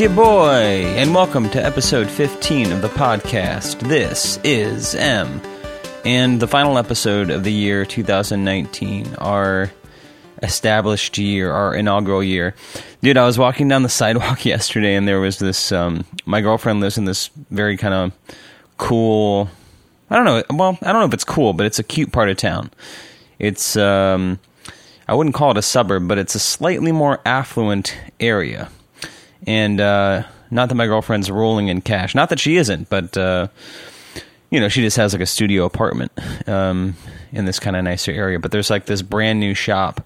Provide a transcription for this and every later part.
Your boy, and welcome to episode 15 of the podcast. This is M, and the final episode of the year 2019, our established year, our inaugural year. Dude, I was walking down the sidewalk yesterday, and there was this. Um, my girlfriend lives in this very kind of cool. I don't know. Well, I don't know if it's cool, but it's a cute part of town. It's um, I wouldn't call it a suburb, but it's a slightly more affluent area. And uh, not that my girlfriend's rolling in cash, not that she isn't, but uh, you know, she just has like a studio apartment um, in this kind of nicer area. But there's like this brand new shop.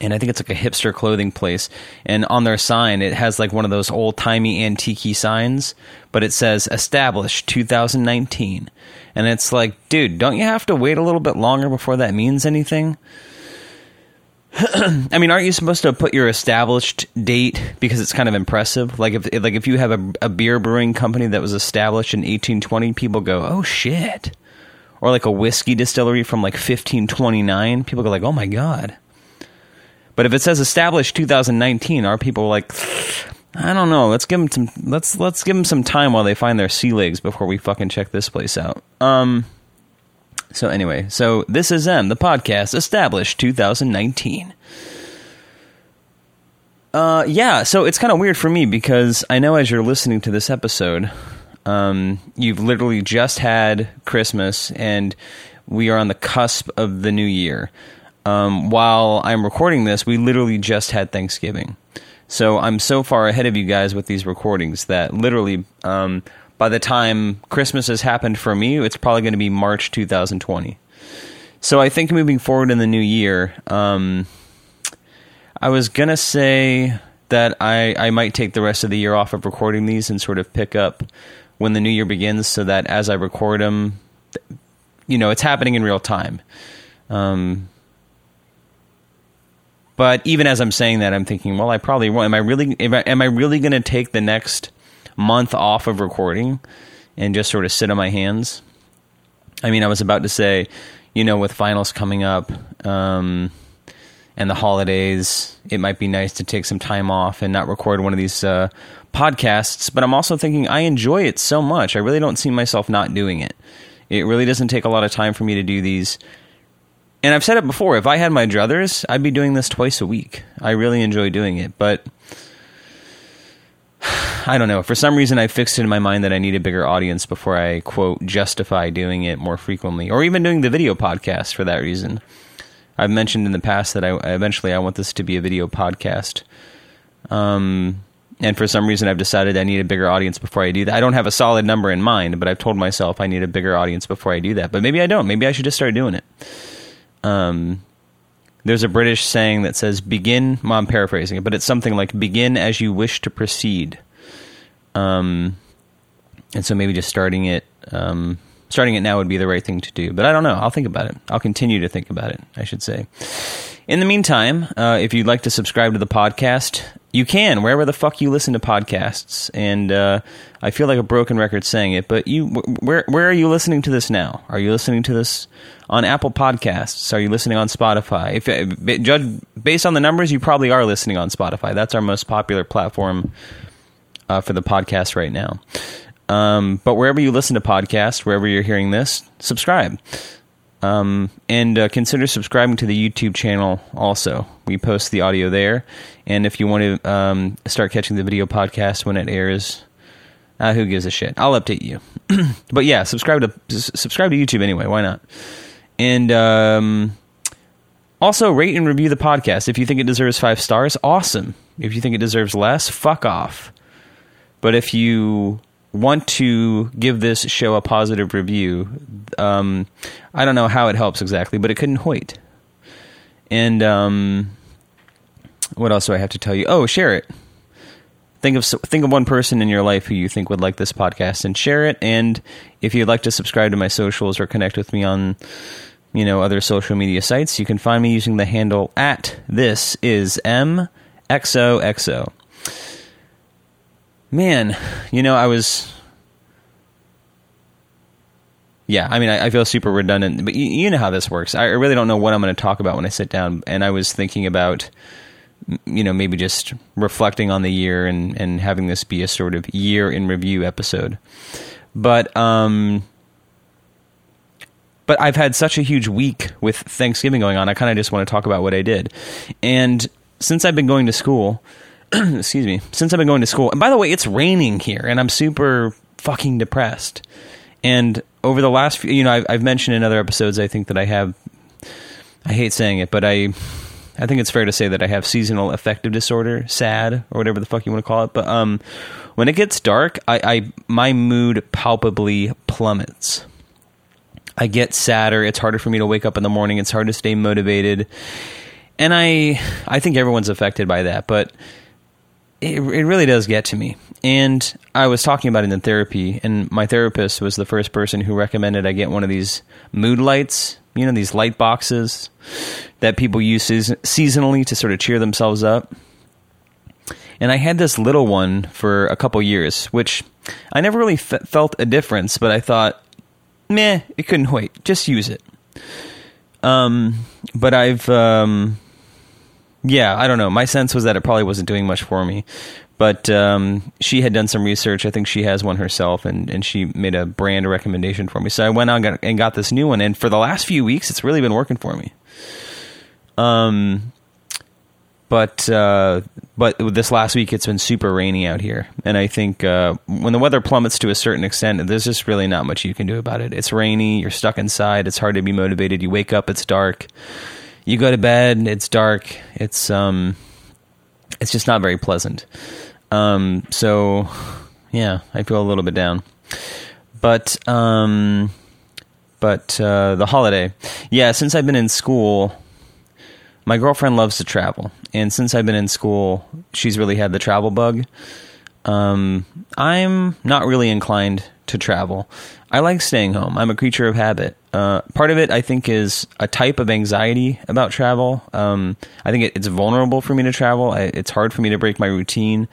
And I think it's like a hipster clothing place. And on their sign, it has like one of those old timey antique signs, but it says established 2019. And it's like, dude, don't you have to wait a little bit longer before that means anything? I mean, aren't you supposed to put your established date because it's kind of impressive? Like if like if you have a, a beer brewing company that was established in 1820, people go, "Oh shit." Or like a whiskey distillery from like 1529, people go like, "Oh my god." But if it says established 2019, are people like I don't know. Let's give them some. Let's let's give them some time while they find their sea legs before we fucking check this place out. Um. So anyway, so this is M, the podcast, established 2019. Uh, yeah, so it's kind of weird for me because I know as you're listening to this episode, um, you've literally just had Christmas and we are on the cusp of the new year. Um, while I'm recording this, we literally just had Thanksgiving. So I'm so far ahead of you guys with these recordings that literally um, by the time Christmas has happened for me, it's probably going to be March 2020. So I think moving forward in the new year, um, I was going to say that I, I might take the rest of the year off of recording these and sort of pick up when the new year begins so that as I record them, you know, it's happening in real time. Um, but even as I'm saying that, I'm thinking, well, I probably won't. Am I really? Am I, am I really going to take the next month off of recording and just sort of sit on my hands. I mean, I was about to say, you know, with finals coming up um, and the holidays, it might be nice to take some time off and not record one of these uh, podcasts. But I'm also thinking I enjoy it so much. I really don't see myself not doing it. It really doesn't take a lot of time for me to do these. And I've said it before if I had my druthers, I'd be doing this twice a week. I really enjoy doing it. But I don't know. For some reason, I fixed it in my mind that I need a bigger audience before I quote justify doing it more frequently, or even doing the video podcast for that reason. I've mentioned in the past that I eventually I want this to be a video podcast. Um, and for some reason, I've decided I need a bigger audience before I do that. I don't have a solid number in mind, but I've told myself I need a bigger audience before I do that. But maybe I don't. Maybe I should just start doing it. Um, there's a British saying that says begin. Well, I'm paraphrasing it, but it's something like begin as you wish to proceed. Um, and so maybe just starting it, um, starting it now would be the right thing to do. But I don't know. I'll think about it. I'll continue to think about it. I should say. In the meantime, uh, if you'd like to subscribe to the podcast, you can wherever the fuck you listen to podcasts. And uh, I feel like a broken record saying it, but you, where where are you listening to this now? Are you listening to this on Apple Podcasts? Are you listening on Spotify? If judge based on the numbers, you probably are listening on Spotify. That's our most popular platform uh, for the podcast right now. Um, but wherever you listen to podcasts, wherever you're hearing this, subscribe. Um, and uh, consider subscribing to the YouTube channel also. We post the audio there. And if you want to um, start catching the video podcast when it airs, uh, who gives a shit? I'll update you. but yeah, subscribe to subscribe to YouTube anyway. Why not? And um, also rate and review the podcast. If you think it deserves five stars, awesome. If you think it deserves less, fuck off. But if you want to give this show a positive review, um, I don't know how it helps exactly, but it couldn't wait. And um, what else do I have to tell you? Oh, share it. Think of think of one person in your life who you think would like this podcast and share it. And if you'd like to subscribe to my socials or connect with me on you know other social media sites, you can find me using the handle at this is mxoxo man, you know, I was. Yeah, I mean, I, I feel super redundant, but you, you, know how this works. I really don't know what I'm going to talk about when I sit down, and I was thinking about you know, maybe just reflecting on the year and, and having this be a sort of year in review episode. But, um, but I've had such a huge week with Thanksgiving going on. I kind of just want to talk about what I did. And since I've been going to school, excuse me, since I've been going to school, and by the way, it's raining here and I'm super fucking depressed. And over the last few, you know, I've, I've mentioned in other episodes, I think that I have, I hate saying it, but I, I think it's fair to say that I have seasonal affective disorder, SAD, or whatever the fuck you want to call it. But um, when it gets dark, I, I my mood palpably plummets. I get sadder. It's harder for me to wake up in the morning. It's hard to stay motivated, and I I think everyone's affected by that. But it, it really does get to me. And I was talking about it in therapy, and my therapist was the first person who recommended I get one of these mood lights. You know, these light boxes that people use seasonally to sort of cheer themselves up. And I had this little one for a couple years, which I never really felt a difference, but I thought, meh, it couldn't wait. Just use it. Um, but I've, um, yeah, I don't know. My sense was that it probably wasn't doing much for me. But um, she had done some research. I think she has one herself, and, and she made a brand recommendation for me. So I went on and got this new one, and for the last few weeks, it's really been working for me. Um, but uh, but this last week it's been super rainy out here, and I think uh, when the weather plummets to a certain extent, there's just really not much you can do about it. It's rainy, you're stuck inside, it's hard to be motivated. You wake up, it's dark. You go to bed, it's dark. It's um, it's just not very pleasant. Um, so yeah, I feel a little bit down. But um, but uh, the holiday, yeah. Since I've been in school my girlfriend loves to travel, and since I've been in school, she's really had the travel bug. Um, I'm not really inclined to travel. I like staying home. I'm a creature of habit. Uh, part of it, I think, is a type of anxiety about travel. Um, I think it, it's vulnerable for me to travel. I, it's hard for me to break my routine.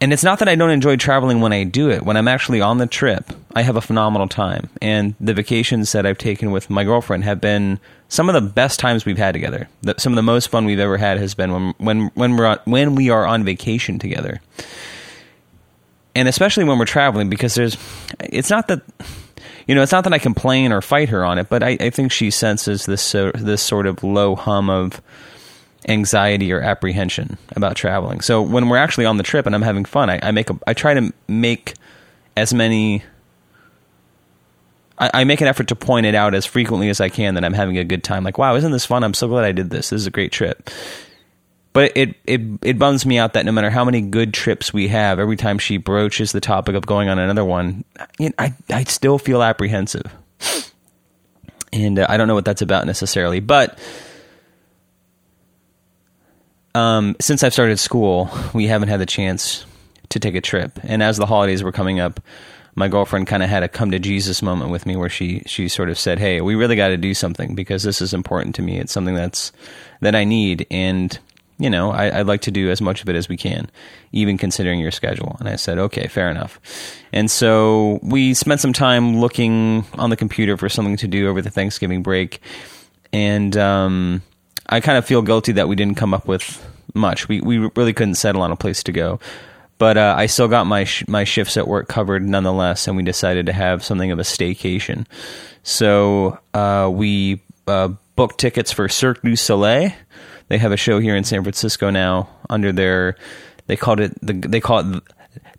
And it's not that I don't enjoy traveling when I do it. When I'm actually on the trip, I have a phenomenal time. And the vacations that I've taken with my girlfriend have been some of the best times we've had together. Some of the most fun we've ever had has been when when when we're on, when we are on vacation together. And especially when we're traveling because there's it's not that you know, it's not that I complain or fight her on it, but I, I think she senses this uh, this sort of low hum of anxiety or apprehension about traveling. So when we're actually on the trip and I'm having fun, I, I make a, I try to make as many. I, I, make an effort to point it out as frequently as I can that I'm having a good time. Like, wow, isn't this fun? I'm so glad I did this. This is a great trip. But it it it bums me out that no matter how many good trips we have, every time she broaches the topic of going on another one, I I still feel apprehensive, and uh, I don't know what that's about necessarily, but um, since I've started school, we haven't had the chance to take a trip. And as the holidays were coming up, my girlfriend kind of had a come to Jesus moment with me where she she sort of said, "Hey, we really got to do something because this is important to me. It's something that's that I need, and you know, I, would like to do as much of it as we can, even considering your schedule." And I said, "Okay, fair enough." And so we spent some time looking on the computer for something to do over the Thanksgiving break, and um, I kind of feel guilty that we didn't come up with much. We we really couldn't settle on a place to go, but uh, I still got my sh- my shifts at work covered nonetheless, and we decided to have something of a staycation. So uh, we uh, booked tickets for Cirque du Soleil. They have a show here in San Francisco now under their they called it the they call it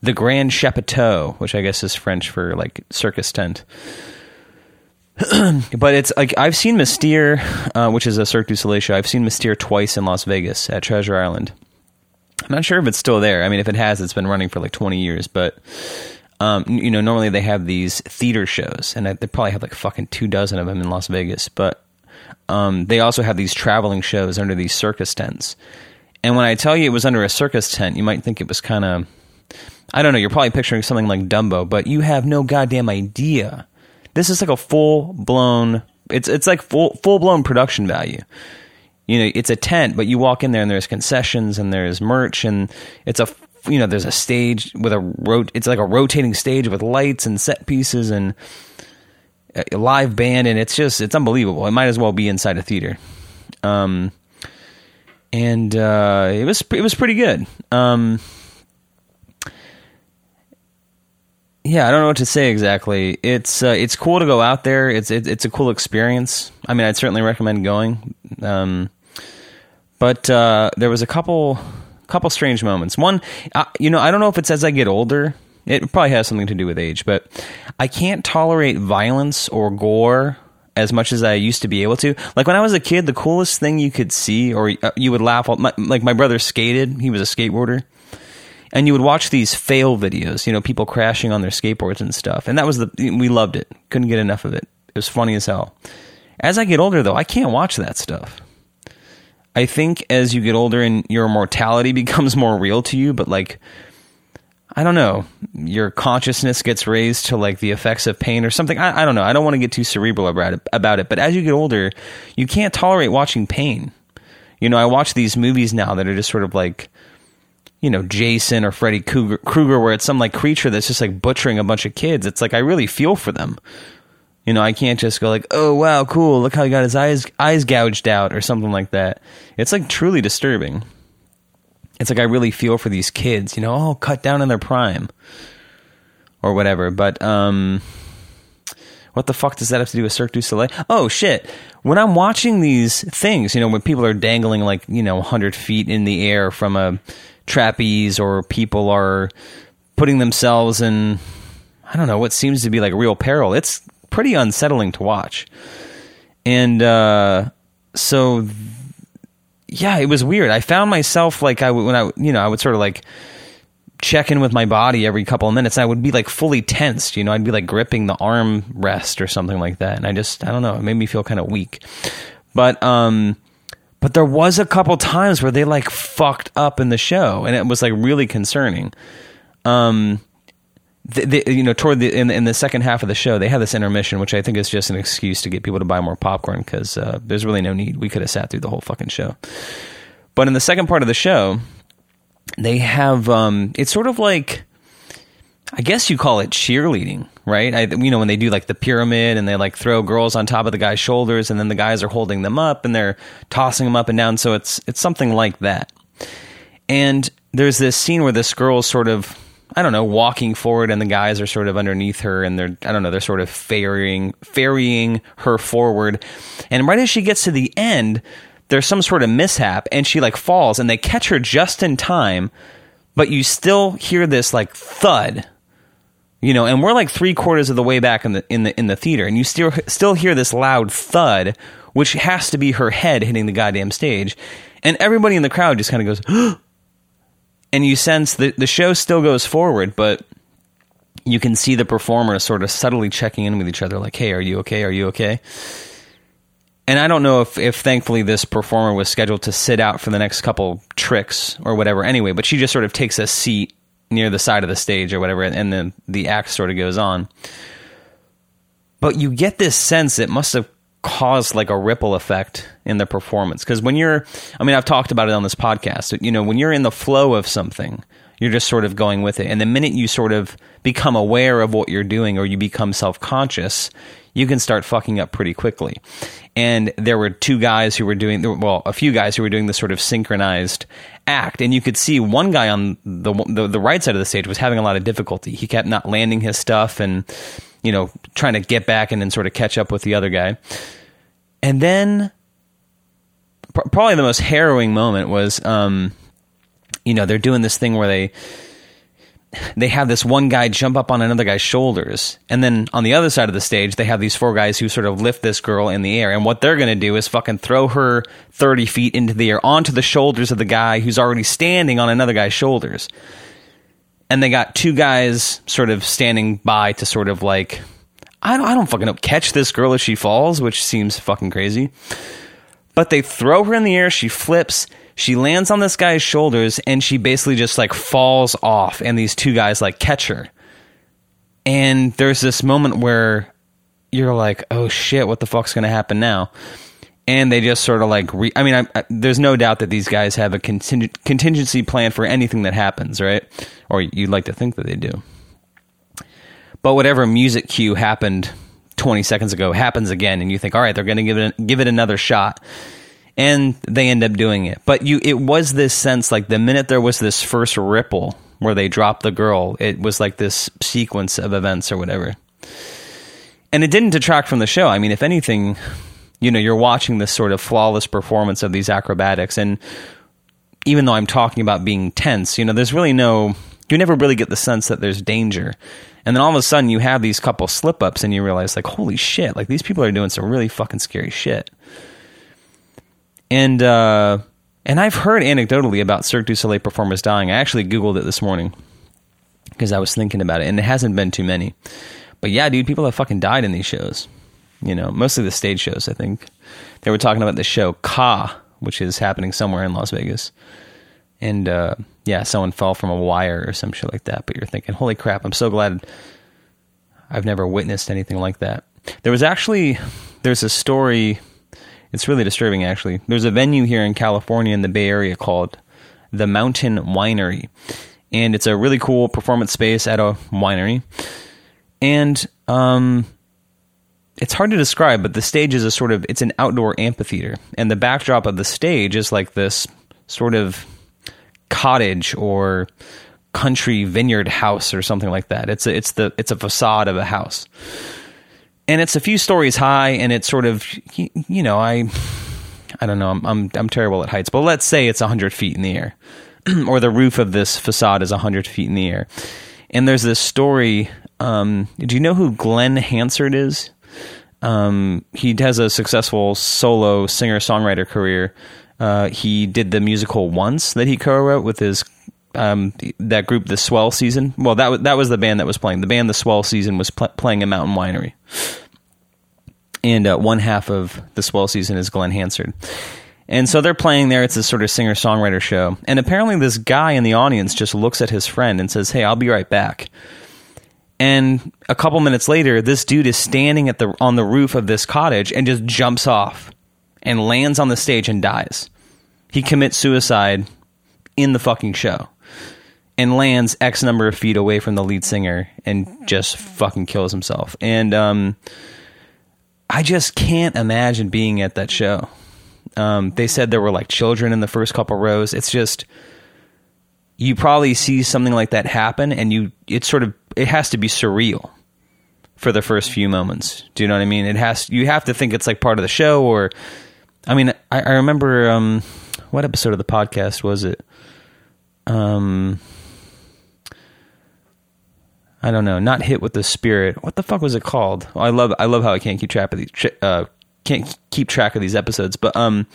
the Grand Chapiteau, which I guess is French for like circus tent. but it's like I've seen Mystere, uh, which is a Cirque du Soleil show. I've seen Mystere twice in Las Vegas at Treasure Island. I'm not sure if it's still there. I mean, if it has, it's been running for like 20 years. But um, you know, normally they have these theater shows, and they probably have like fucking two dozen of them in Las Vegas. But um, they also have these traveling shows under these circus tents. And when I tell you it was under a circus tent, you might think it was kind of, I don't know. You're probably picturing something like Dumbo, but you have no goddamn idea this is like a full blown. It's it's like full full blown production value. You know, it's a tent, but you walk in there and there's concessions and there's merch and it's a you know there's a stage with a rot. It's like a rotating stage with lights and set pieces and a live band and it's just it's unbelievable. It might as well be inside a theater. Um, and uh, it was it was pretty good. Um, yeah, I don't know what to say exactly. It's uh, it's cool to go out there. It's it, it's a cool experience. I mean, I'd certainly recommend going. Um, but uh, there was a couple couple strange moments. One, uh, you know, I don't know if it's as I get older. It probably has something to do with age, but I can't tolerate violence or gore as much as I used to be able to. Like when I was a kid, the coolest thing you could see, or uh, you would laugh. My, like my brother skated; he was a skateboarder, and you would watch these fail videos. You know, people crashing on their skateboards and stuff, and that was the we loved it. Couldn't get enough of it. It was funny as hell. As I get older, though, I can't watch that stuff. I think as you get older and your mortality becomes more real to you, but like I don't know, your consciousness gets raised to like the effects of pain or something. I, I don't know. I don't want to get too cerebral about it, about it. But as you get older, you can't tolerate watching pain. You know, I watch these movies now that are just sort of like, you know, Jason or Freddy Krueger, Krueger, where it's some like creature that's just like butchering a bunch of kids. It's like I really feel for them. You know, I can't just go like, "Oh wow, cool! Look how he got his eyes eyes gouged out" or something like that. It's like truly disturbing it's like I really feel for these kids, you know, oh, cut down in their prime or whatever. But um, what the fuck does that have to do with Cirque du Soleil? Oh shit! When I'm watching these things, you know, when people are dangling like you know 100 feet in the air from a trapeze, or people are putting themselves in, I don't know, what seems to be like real peril. It's pretty unsettling to watch, and uh, so yeah, it was weird. I found myself like I when I you know I would sort of like check in with my body every couple of minutes. I would be like fully tensed. You know, I'd be like gripping the arm rest or something like that. And I just I don't know. It made me feel kind of weak. But um, but there was a couple times where they like fucked up in the show, and it was like really concerning. Um, they, you know, toward the in, in, the second half of the show, they have this intermission, which I think is just an excuse to get people to buy more popcorn because uh, there's really no need. We could have sat through the whole fucking show. But in the second part of the show, they have um, it's sort of like I guess you call it cheerleading, right? I, you know, when they do like the pyramid and they like throw girls on top of the guy's shoulders, and then the guys are holding them up and they're tossing them up and down. So it's it's something like that. And there's this scene where this girl sort of I don't know, walking forward and the guys are sort of underneath her and they're I don't know, they're sort of ferrying ferrying her forward. And right as she gets to the end, there's some sort of mishap and she like falls and they catch her just in time, but you still hear this like thud. You know, and we're like three quarters of the way back in the in the in the theater, and you still still hear this loud thud, which has to be her head hitting the goddamn stage, and everybody in the crowd just kind of goes, and you sense that the show still goes forward, but you can see the performers sort of subtly checking in with each other, like, "Hey, are you okay? Are you okay?" And I don't know if, if thankfully this performer was scheduled to sit out for the next couple tricks or whatever. Anyway, but she just sort of takes a seat near the side of the stage or whatever, and then the act sort of goes on. But you get this sense it must have cause like a ripple effect in the performance. Because when you're i mean i've talked about it on this podcast you know when you're in the flow of something you're just sort of going with it. And the minute you sort of become aware of what you're doing or you become self-conscious you can start fucking up pretty quickly. And there were two guys who were doing well a few guys who were doing this sort of synchronized act. And you could see one guy on the, the the right side of the stage was having a lot of difficulty. He kept not landing his stuff and you know, trying to get back and then sort of catch up with the other guy. And then pr- probably the most harrowing moment was, um, you know, they're doing this thing where they they have this one guy jump up on another guy's shoulders, and then on the other side of the stage, they have these four guys who sort of lift this girl in the air. And what they're going to do is fucking throw her thirty feet into the air onto the shoulders of the guy who's already standing on another guy's shoulders and they got two guys sort of standing by to sort of like I don't, I don't fucking know catch this girl as she falls, which seems fucking crazy. But they throw her in the air, she flips, she lands on this guy's shoulders, and she basically just like falls off, and these two guys like catch her. And there's this moment where you're like, oh shit, what the fuck's gonna happen now? and they just sort of like re- I mean, I, I, there's no doubt that these guys have a contingency plan for anything that happens, right? Or you'd like to think that they do. But whatever music cue happened 20 seconds ago happens again, and you think, all right, they're going to give it give it another shot. And they end up doing it. But you, it was this sense like the minute there was this first ripple where they dropped the girl, it was like this sequence of events or whatever. And it didn't detract from the show. I mean, if anything, you know, you're watching this sort of flawless performance of these acrobatics, and even though I'm talking about being tense, you know, there's really no, you never really get the sense that there's danger. And then all of a sudden you have these couple slip ups and you realize, like, holy shit, like these people are doing some really fucking scary shit. And, uh, and I've heard anecdotally about Cirque du Soleil performers dying. I actually Googled it this morning because I was thinking about it, and it hasn't been too many. But yeah, dude, people have fucking died in these shows. You know, mostly the stage shows, I think. They were talking about the show Ka, which is happening somewhere in Las Vegas. And uh, yeah, someone fell from a wire or some shit like that. But you're thinking, holy crap, I'm so glad I've never witnessed anything like that. There was actually, there's a story, it's really disturbing actually. There's a venue here in California in the Bay Area called the Mountain Winery. And it's a really cool performance space at a winery. And um, it's hard to describe, but the stage is a sort of it's an outdoor amphitheater, and the backdrop of the stage is like this sort of cottage or country vineyard house or something like that. It's a, it's the it's a facade of a house, and it's a few stories high, and it's sort of you know I I don't know I'm I'm, I'm terrible at heights, but let's say it's hundred feet in the air, or the roof of this facade is hundred feet in the air, and there's this story. Um, do you know who Glen Hansard is? Um, he has a successful solo singer songwriter career. Uh, he did the musical Once that he co-wrote with his um, that group, the Swell Season. Well, that was that was the band that was playing. The band, the Swell Season, was pl- playing a Mountain Winery, and uh, one half of the Swell Season is Glen Hansard. And so they're playing there. It's a sort of singer songwriter show. And apparently, this guy in the audience just looks at his friend and says, Hey, I'll be right back. And a couple minutes later, this dude is standing at the on the roof of this cottage and just jumps off and lands on the stage and dies. He commits suicide in the fucking show and lands X number of feet away from the lead singer and just fucking kills himself. And um, I just can't imagine being at that show. Um, they said there were like children in the first couple rows. It's just you probably see something like that happen and you it sort of it has to be surreal for the first few moments do you know what i mean it has you have to think it's like part of the show or i mean i, I remember um what episode of the podcast was it um i don't know not hit with the spirit what the fuck was it called oh, i love i love how i can't keep track of these uh can't keep track of these episodes but um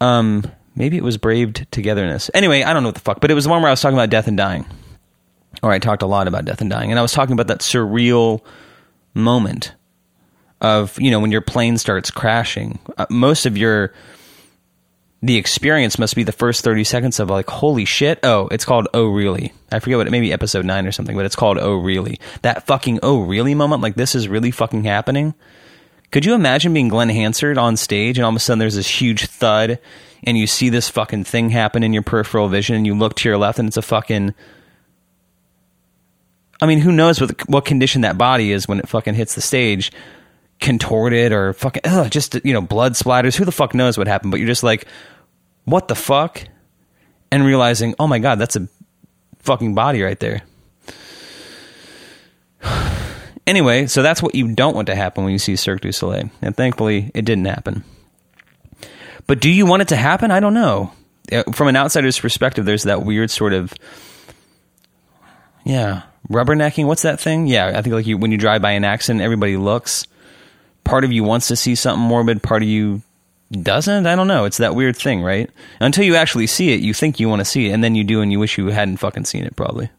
um Maybe it was Braved Togetherness. Anyway, I don't know what the fuck, but it was the one where I was talking about death and dying. Or I talked a lot about death and dying. And I was talking about that surreal moment of, you know, when your plane starts crashing. Uh, most of your the experience must be the first 30 seconds of like holy shit oh it's called oh really i forget what it maybe episode 9 or something but it's called oh really that fucking oh really moment like this is really fucking happening could you imagine being glen hansard on stage and all of a sudden there's this huge thud and you see this fucking thing happen in your peripheral vision and you look to your left and it's a fucking I mean, who knows what what condition that body is when it fucking hits the stage, contorted or fucking ugh, just you know blood splatters. Who the fuck knows what happened? But you're just like, what the fuck, and realizing, oh my god, that's a fucking body right there. anyway, so that's what you don't want to happen when you see Cirque du Soleil, and thankfully, it didn't happen. But do you want it to happen? I don't know. Uh, from an outsider's perspective, there's that weird sort of yeah rubbernecking. What's that thing? Yeah, I think like you when you drive by an accident, everybody looks. Part of you wants to see something morbid. Part of you doesn't. I don't know. It's that weird thing, right? Until you actually see it, you think you want to see it, and then you do, and you wish you hadn't fucking seen it. Probably.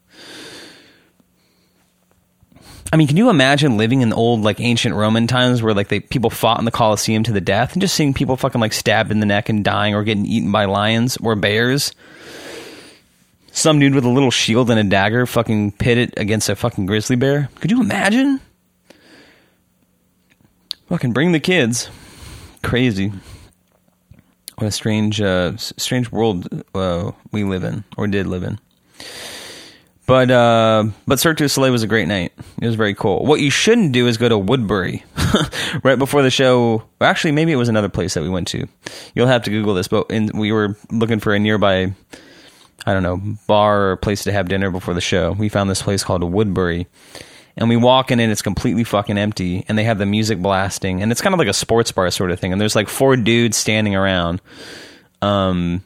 I mean, can you imagine living in old like ancient Roman times where like they people fought in the Colosseum to the death and just seeing people fucking like stabbed in the neck and dying or getting eaten by lions or bears? Some dude with a little shield and a dagger fucking pit it against a fucking grizzly bear. Could you imagine? Fucking bring the kids. Crazy. What a strange, uh, strange world uh, we live in or did live in. But uh, but Cirque du Soleil was a great night. It was very cool. What you shouldn't do is go to Woodbury right before the show. Actually, maybe it was another place that we went to. You'll have to Google this. But in, we were looking for a nearby, I don't know, bar or place to have dinner before the show. We found this place called Woodbury, and we walk in and it's completely fucking empty. And they have the music blasting, and it's kind of like a sports bar sort of thing. And there's like four dudes standing around. Um,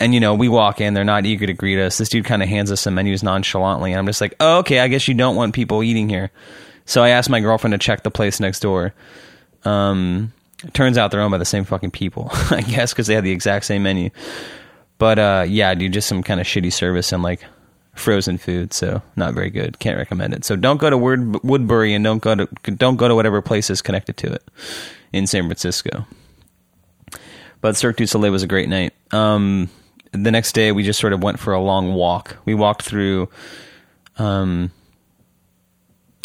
and you know, we walk in, they're not eager to greet us. This dude kind of hands us some menus nonchalantly, and I'm just like, oh, okay, I guess you don't want people eating here. So I asked my girlfriend to check the place next door. Um, turns out they're owned by the same fucking people, I guess, because they had the exact same menu. But uh, yeah, dude, just some kind of shitty service and like frozen food, so not very good. Can't recommend it. So don't go to Woodbury and don't go to don't go to whatever place is connected to it in San Francisco. But Cirque du Soleil was a great night. Um, the next day we just sort of went for a long walk. We walked through. Um,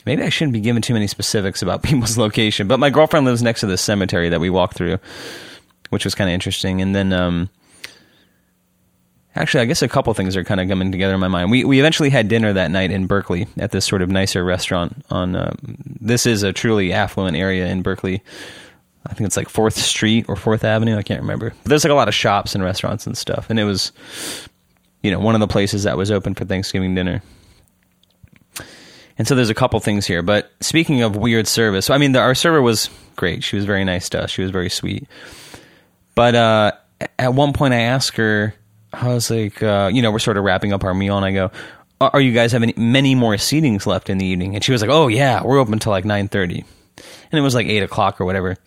maybe I shouldn't be giving too many specifics about people's location, but my girlfriend lives next to this cemetery that we walked through, which was kind of interesting. And then, um, actually, I guess a couple things are kind of coming together in my mind. We we eventually had dinner that night in Berkeley at this sort of nicer restaurant. On uh, this is a truly affluent area in Berkeley. I think it's like Fourth Street or Fourth Avenue. I can't remember. But there's like a lot of shops and restaurants and stuff, and it was, you know, one of the places that was open for Thanksgiving dinner. And so there's a couple things here. But speaking of weird service, I mean, the, our server was great. She was very nice to us. She was very sweet. But uh, at one point, I asked her, I was like, uh, you know, we're sort of wrapping up our meal, and I go, "Are you guys having many more seatings left in the evening?" And she was like, "Oh yeah, we're open till like nine 9.30. and it was like eight o'clock or whatever.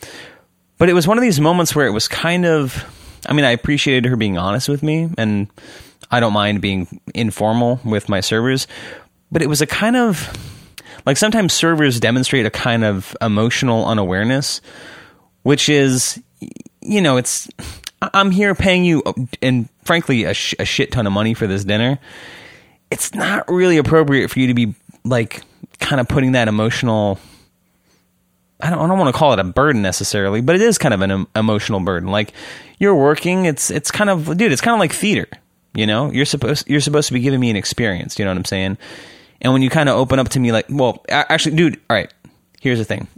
But it was one of these moments where it was kind of, I mean, I appreciated her being honest with me, and I don't mind being informal with my servers, but it was a kind of like sometimes servers demonstrate a kind of emotional unawareness, which is, you know, it's, I'm here paying you, and frankly, a, sh- a shit ton of money for this dinner. It's not really appropriate for you to be like kind of putting that emotional I don't, I don't want to call it a burden necessarily, but it is kind of an emotional burden. Like you're working, it's it's kind of dude, it's kind of like theater. You know, you're supposed you're supposed to be giving me an experience. You know what I'm saying? And when you kind of open up to me, like, well, actually, dude, all right. Here's the thing.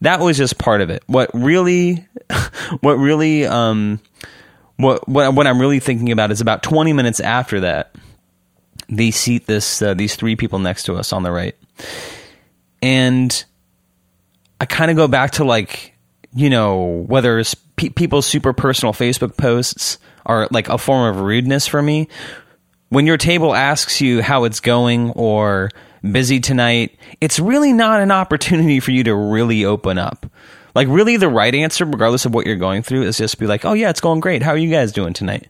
That was just part of it. What really, what really, um, what what what I'm really thinking about is about 20 minutes after that, they seat this uh, these three people next to us on the right, and I kind of go back to like, you know, whether it's pe- people's super personal Facebook posts are like a form of rudeness for me. When your table asks you how it's going or busy tonight, it's really not an opportunity for you to really open up. Like, really, the right answer, regardless of what you're going through, is just be like, oh, yeah, it's going great. How are you guys doing tonight?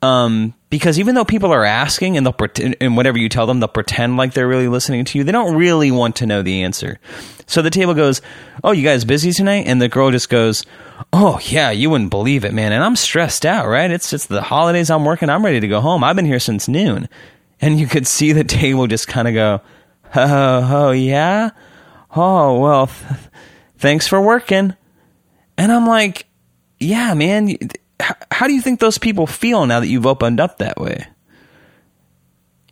Um, because even though people are asking and they'll pretend, and whatever you tell them, they'll pretend like they're really listening to you, they don't really want to know the answer. So the table goes, "Oh, you guys busy tonight?" And the girl just goes, "Oh yeah, you wouldn't believe it, man." And I'm stressed out, right? It's it's the holidays. I'm working. I'm ready to go home. I've been here since noon, and you could see the table just kind of go, "Oh, oh yeah, oh well, th- thanks for working." And I'm like, "Yeah, man." How do you think those people feel now that you've opened up that way?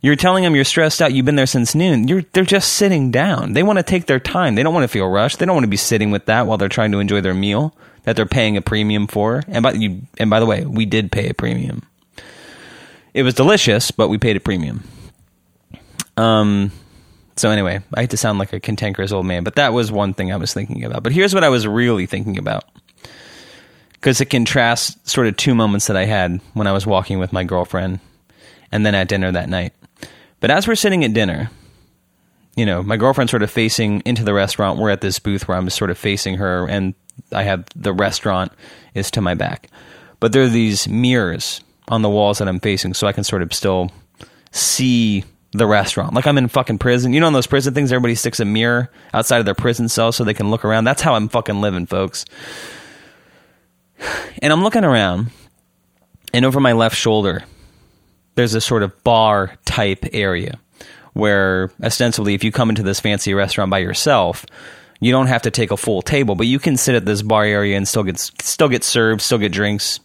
You're telling them you're stressed out. You've been there since noon. You're they're just sitting down. They want to take their time. They don't want to feel rushed. They don't want to be sitting with that while they're trying to enjoy their meal that they're paying a premium for. And by you and by the way, we did pay a premium. It was delicious, but we paid a premium. Um so anyway, I hate to sound like a cantankerous old man, but that was one thing I was thinking about. But here's what I was really thinking about. Because it contrasts sort of two moments that I had when I was walking with my girlfriend and then at dinner that night. But as we're sitting at dinner, you know, my girlfriend's sort of facing into the restaurant. We're at this booth where I'm sort of facing her, and I have the restaurant is to my back. But there are these mirrors on the walls that I'm facing, so I can sort of still see the restaurant. Like I'm in fucking prison. You know, in those prison things, everybody sticks a mirror outside of their prison cell so they can look around. That's how I'm fucking living, folks. And I'm looking around, and over my left shoulder, there's a sort of bar type area where ostensibly if you come into this fancy restaurant by yourself you don't have to take a full table but you can sit at this bar area and still get still get served still get drinks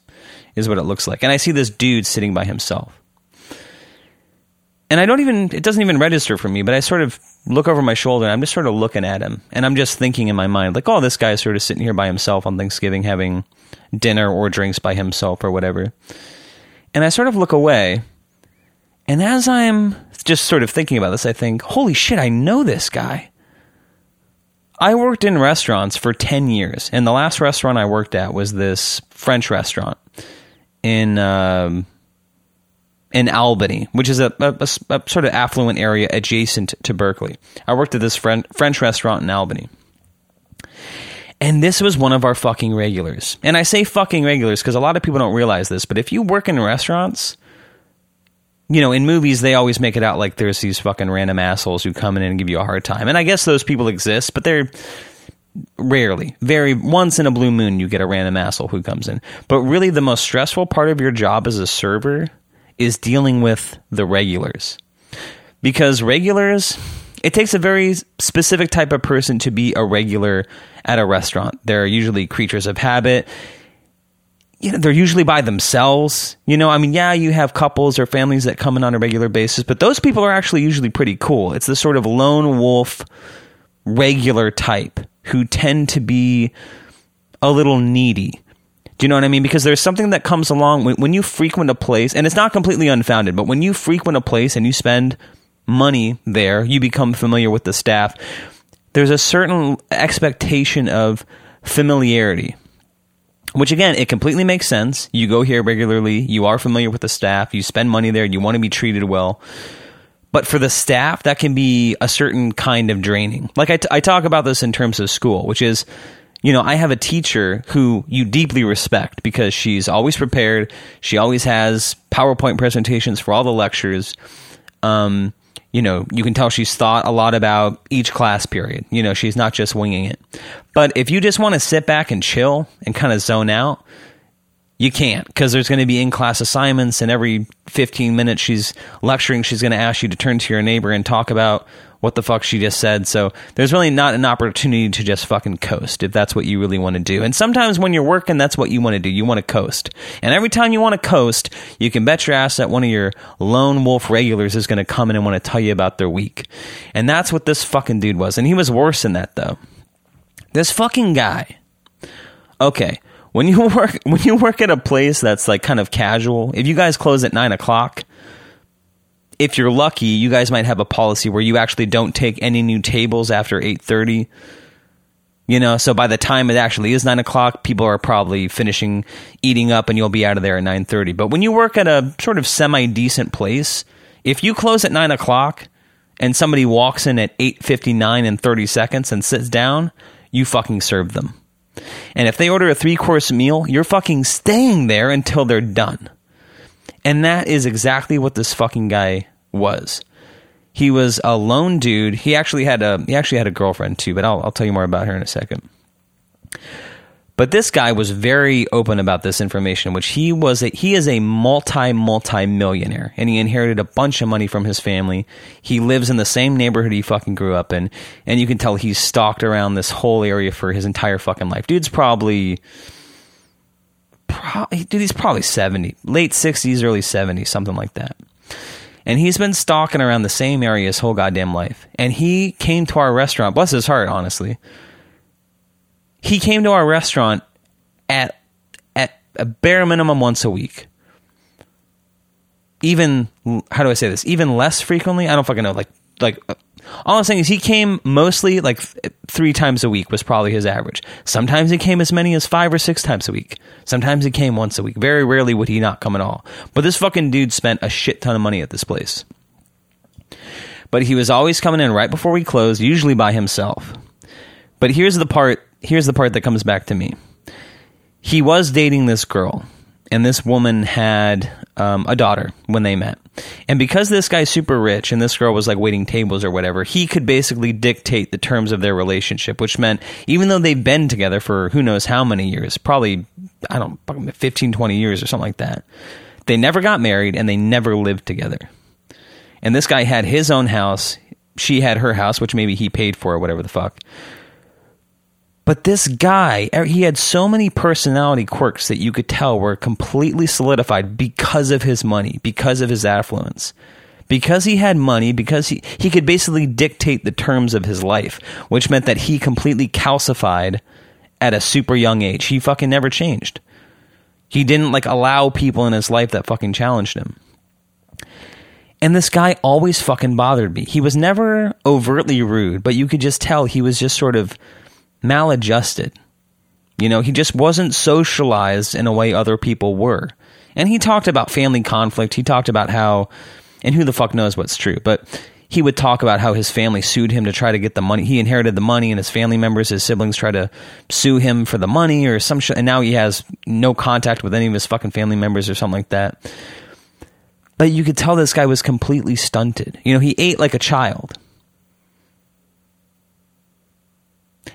is what it looks like and i see this dude sitting by himself and I don't even it doesn't even register for me, but I sort of look over my shoulder and I'm just sort of looking at him and I'm just thinking in my mind like, oh, this guy's sort of sitting here by himself on Thanksgiving having dinner or drinks by himself or whatever. And I sort of look away. And as I'm just sort of thinking about this, I think, holy shit, I know this guy. I worked in restaurants for 10 years, and the last restaurant I worked at was this French restaurant in um, in Albany, which is a, a, a, sort of affluent area adjacent to Berkeley. I worked at this French restaurant in Albany. And this was one of our fucking regulars. And I say fucking regulars because a lot of people don't realize this, but if you work in restaurants, you know, in movies, they always make it out like there's these fucking random assholes who come in and give you a hard time. And I guess those people exist, but they're rarely, very once in a blue moon, you get a random asshole who comes in. But really, the most stressful part of your job as a server is dealing with the regulars. Because regulars, it takes a very specific type of person to be a regular at a restaurant. They're usually creatures of habit. You know, they're usually by themselves. You know, I mean, yeah, you have couples or families that come in on a regular basis, but those people are actually usually pretty cool. It's the sort of lone wolf regular type who tend to be a little needy. Do you know what I mean? Because there's something that comes along when, when you frequent a place, and it's not completely unfounded, but when you frequent a place and you spend money there, you become familiar with the staff. There's a certain expectation of familiarity, which again, it completely makes sense. You go here regularly, you are familiar with the staff, you spend money there, you want to be treated well. But for the staff, that can be a certain kind of draining. Like I, t- I talk about this in terms of school, which is you know, I have a teacher who you deeply respect because she's always prepared. She always has PowerPoint presentations for all the lectures. Um, you know, you can tell she's thought a lot about each class period. You know, she's not just winging it. But if you just want to sit back and chill and kind of zone out, you can't because there's going to be in class assignments, and every 15 minutes she's lecturing, she's going to ask you to turn to your neighbor and talk about what the fuck she just said. So there's really not an opportunity to just fucking coast if that's what you really want to do. And sometimes when you're working, that's what you want to do. You want to coast. And every time you want to coast, you can bet your ass that one of your lone wolf regulars is going to come in and want to tell you about their week. And that's what this fucking dude was. And he was worse than that though. This fucking guy. Okay. When you work when you work at a place that's like kind of casual, if you guys close at nine o'clock, if you're lucky, you guys might have a policy where you actually don't take any new tables after eight thirty. You know, so by the time it actually is nine o'clock, people are probably finishing eating up, and you'll be out of there at nine thirty. But when you work at a sort of semi decent place, if you close at nine o'clock and somebody walks in at eight fifty nine and thirty seconds and sits down, you fucking serve them. And if they order a three course meal, you're fucking staying there until they're done. And that is exactly what this fucking guy was. He was a lone dude. He actually had a he actually had a girlfriend too, but I'll I'll tell you more about her in a second. But this guy was very open about this information, which he was a, he is a multi multi millionaire, and he inherited a bunch of money from his family. He lives in the same neighborhood he fucking grew up in, and you can tell he's stalked around this whole area for his entire fucking life. Dude's probably, probably dude, he's probably seventy, late sixties, early seventies, something like that. And he's been stalking around the same area his whole goddamn life. And he came to our restaurant, bless his heart, honestly. He came to our restaurant at at a bare minimum once a week. Even how do I say this? Even less frequently? I don't fucking know. Like like uh, all I'm saying is he came mostly like three times a week was probably his average. Sometimes he came as many as five or six times a week. Sometimes he came once a week. Very rarely would he not come at all. But this fucking dude spent a shit ton of money at this place. But he was always coming in right before we closed, usually by himself. But here's the part. Here's the part that comes back to me. He was dating this girl and this woman had um, a daughter when they met. And because this guy's super rich and this girl was like waiting tables or whatever, he could basically dictate the terms of their relationship, which meant even though they've been together for who knows how many years, probably, I don't know, 15, 20 years or something like that, they never got married and they never lived together. And this guy had his own house. She had her house, which maybe he paid for or whatever the fuck. But this guy, er, he had so many personality quirks that you could tell were completely solidified because of his money, because of his affluence. because he had money, because he, he could basically dictate the terms of his life, which meant that he completely calcified at a super young age. He fucking never changed. He didn't like allow people in his life that fucking challenged him. And this guy always fucking bothered me. He was never overtly rude, but you could just tell he was just sort of maladjusted. You know, he just wasn't socialized in a way other people were. And he talked about family conflict. He talked about how, and who the fuck knows what's true, but he would talk about how his family sued him to try to get the money. He inherited the money, and his family members, his siblings, tried to sue him for the money or some shit. And now he has no contact with any of his fucking family members or something like that. But you could tell this guy was completely stunted. You know, he ate like a child.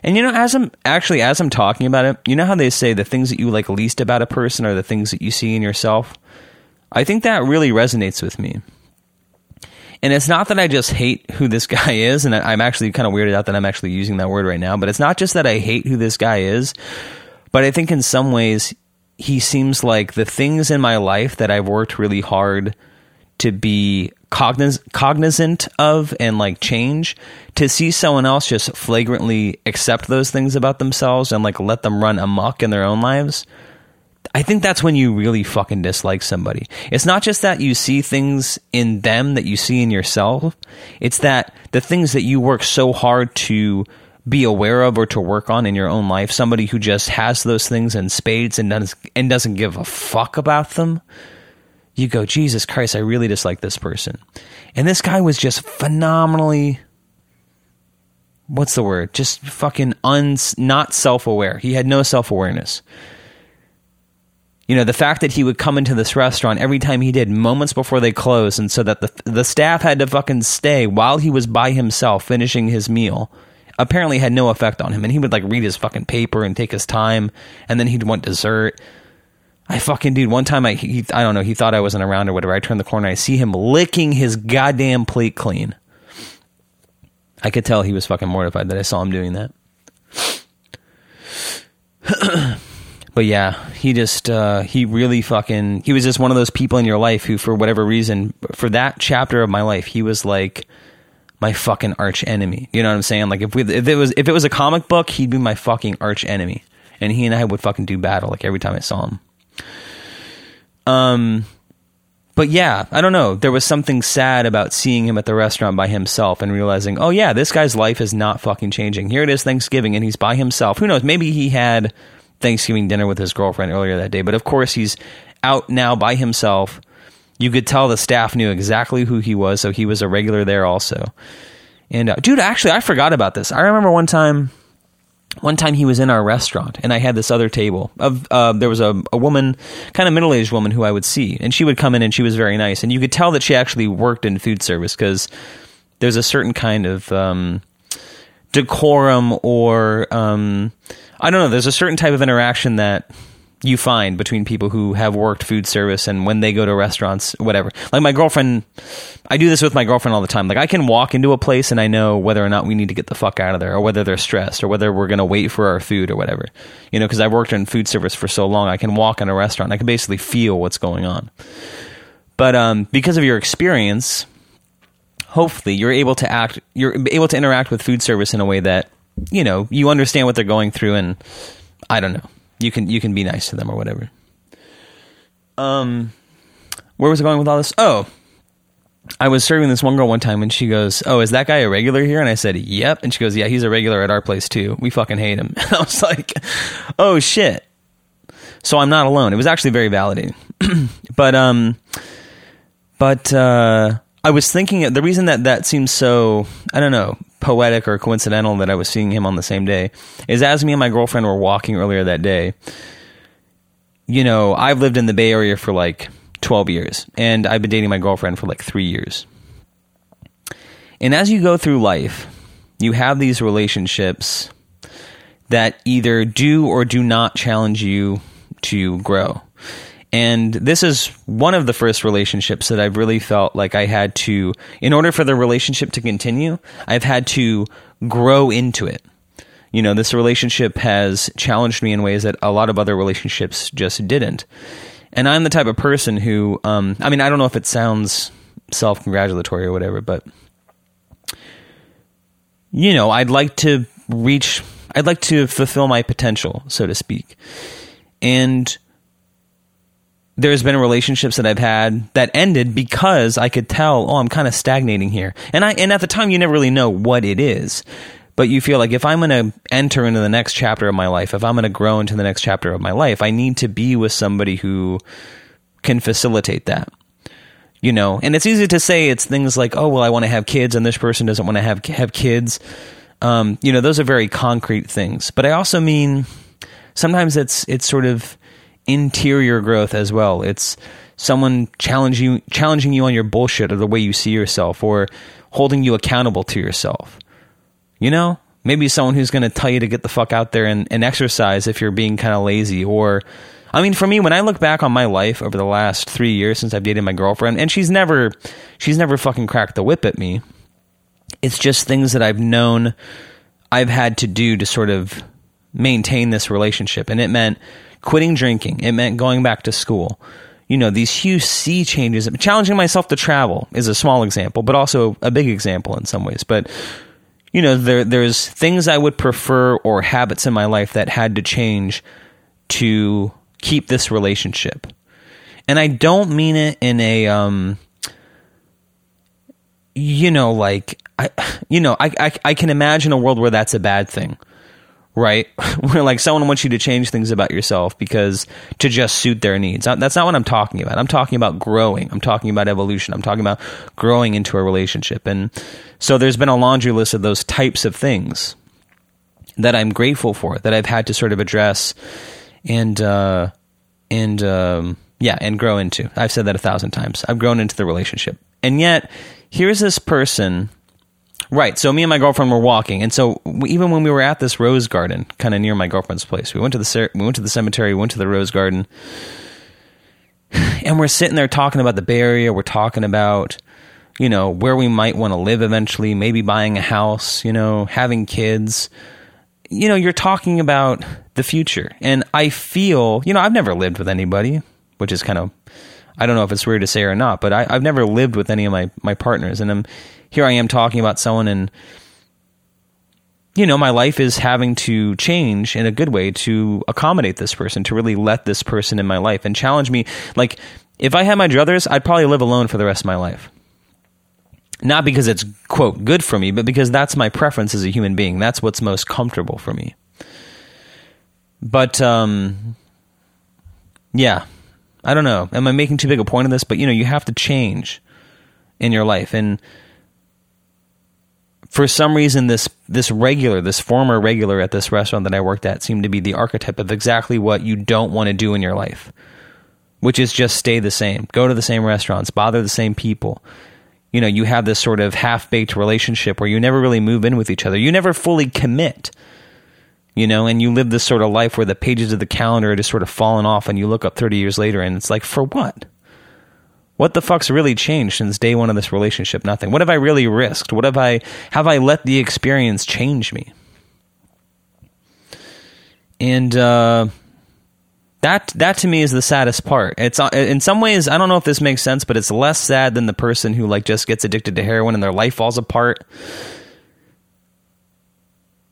And you know, as I'm actually as I'm talking about it, you know how they say the things that you like least about a person are the things that you see in yourself? I think that really resonates with me. And it's not that I just hate who this guy is, and I'm actually kind of weirded out that I'm actually using that word right now, but it's not just that I hate who this guy is, but I think in some ways he seems like the things in my life that I've worked really hard to be cogniz- cognizant of and like change to see someone else just flagrantly accept those things about themselves and like let them run amok in their own lives I think that's when you really fucking dislike somebody. It's not just that you see things in them that you see in yourself. It's that the things that you work so hard to be aware of or to work on in your own life, somebody who just has those things in spades and does and doesn't give a fuck about them you go, Jesus Christ, I really dislike this person. And this guy was just phenomenally what's the word? Just fucking un not self-aware. He had no self-awareness. You know, the fact that he would come into this restaurant every time he did moments before they closed and so that the the staff had to fucking stay while he was by himself finishing his meal apparently had no effect on him and he would like read his fucking paper and take his time and then he'd want dessert I fucking dude. One time I he, I don't know. He thought I wasn't around or whatever. I turn the corner. I see him licking his goddamn plate clean. I could tell he was fucking mortified that I saw him doing that. but yeah, he just uh, he really fucking he was just one of those people in your life who, for whatever reason, for that chapter of my life, he was like my fucking arch enemy. You know what I'm saying? Like if we if it was if it was a comic book, he'd be my fucking arch enemy, and he and I would fucking do battle like every time I saw him. Um, but yeah, I don't know. There was something sad about seeing him at the restaurant by himself and realizing, oh yeah, this guy's life is not fucking changing. Here it is Thanksgiving and he's by himself. Who knows? Maybe he had Thanksgiving dinner with his girlfriend earlier that day, but of course he's out now by himself. You could tell the staff knew exactly who he was, so he was a regular there also. And uh, dude, actually, I forgot about this. I remember one time one time he was in our restaurant and I had this other table of uh, there was a, a woman kind of middle aged woman who I would see and she would come in and she was very nice and you could tell that she actually worked in food service because there's a certain kind of um, decorum or um, I don't know there's a certain type of interaction that you find between people who have worked food service and when they go to restaurants, whatever. Like my girlfriend, I do this with my girlfriend all the time. Like I can walk into a place and I know whether or not we need to get the fuck out of there or whether they're stressed or whether we're going to wait for our food or whatever. You know, because I've worked in food service for so long, I can walk in a restaurant. I can basically feel what's going on. But um, because of your experience, hopefully you're able to act, you're able to interact with food service in a way that, you know, you understand what they're going through and I don't know you can you can be nice to them or whatever. Um, where was I going with all this? Oh, I was serving this one girl one time and she goes, "Oh, is that guy a regular here?" And I said, "Yep." And she goes, "Yeah, he's a regular at our place too. We fucking hate him." And I was like, "Oh shit." So I'm not alone. It was actually very validating. but um but uh I was thinking the reason that that seems so I don't know poetic or coincidental that I was seeing him on the same day is as me and my girlfriend were walking earlier that day. You know, I've lived in the Bay Area for like 12 years, and I've been dating my girlfriend for like three years. And as you go through life, you have these relationships that either do or do not challenge you to grow. And this is one of the first relationships that I've really felt like I had to, in order for the relationship to continue, I've had to grow into it. You know, this relationship has challenged me in ways that a lot of other relationships just didn't. And I'm the type of person who, um, I mean, I don't know if it sounds self congratulatory or whatever, but you know, I'd like to reach, I'd like to fulfill my potential, so to speak. And there's been relationships that I've had that ended because I could tell, oh, I'm kind of stagnating here. And I, and at the time, you never really know what it is. But you feel like if I'm going to enter into the next chapter of my life, if I'm going to grow into the next chapter of my life, I need to be with somebody who can facilitate that you know and it's easy to say it's things like oh well i want to have kids and this person doesn't want to have have kids um, you know those are very concrete things but i also mean sometimes it's it's sort of interior growth as well. It's someone challenging you challenging you on your bullshit or the way you see yourself or holding you accountable to yourself. You know? Maybe someone who's going to tell you to get the fuck out there and, and exercise if you're being kind of lazy or I mean, for me, when I look back on my life over the last three years since I've dated my girlfriend, and she's never, she's never fucking cracked the whip at me. It's just things that I've known I've had to do to sort of maintain this relationship, and it meant quitting drinking. It meant going back to school. You know, these huge sea changes. Challenging myself to travel is a small example, but also a big example in some ways. But you know, there there's things I would prefer or habits in my life that had to change to keep this relationship. And I don't mean it in a um you know like I you know I, I I can imagine a world where that's a bad thing. Right? where like someone wants you to change things about yourself because to just suit their needs. That's not what I'm talking about. I'm talking about growing. I'm talking about evolution. I'm talking about growing into a relationship. And so there's been a laundry list of those types of things that I'm grateful for that I've had to sort of address and uh, and um, yeah, and grow into. I've said that a thousand times. I've grown into the relationship, and yet here's this person. Right. So me and my girlfriend were walking, and so we, even when we were at this rose garden, kind of near my girlfriend's place, we went to the we went to the cemetery, we went to the rose garden, and we're sitting there talking about the Bay Area. We're talking about you know where we might want to live eventually, maybe buying a house, you know, having kids you know, you're talking about the future. And I feel, you know, I've never lived with anybody, which is kind of, I don't know if it's weird to say or not, but I, have never lived with any of my, my partners. And I'm, here I am talking about someone and, you know, my life is having to change in a good way to accommodate this person, to really let this person in my life and challenge me. Like, if I had my druthers, I'd probably live alone for the rest of my life not because it's quote good for me, but because that's my preference as a human being. That's what's most comfortable for me. But um, yeah, I don't know. Am I making too big a point of this? But you know, you have to change in your life, and for some reason, this this regular, this former regular at this restaurant that I worked at, seemed to be the archetype of exactly what you don't want to do in your life, which is just stay the same, go to the same restaurants, bother the same people you know, you have this sort of half baked relationship where you never really move in with each other. You never fully commit, you know, and you live this sort of life where the pages of the calendar are just sort of falling off and you look up 30 years later and it's like, for what? What the fuck's really changed since day one of this relationship? Nothing. What have I really risked? What have I, have I let the experience change me? And, uh, that that to me is the saddest part. It's uh, in some ways I don't know if this makes sense, but it's less sad than the person who like just gets addicted to heroin and their life falls apart.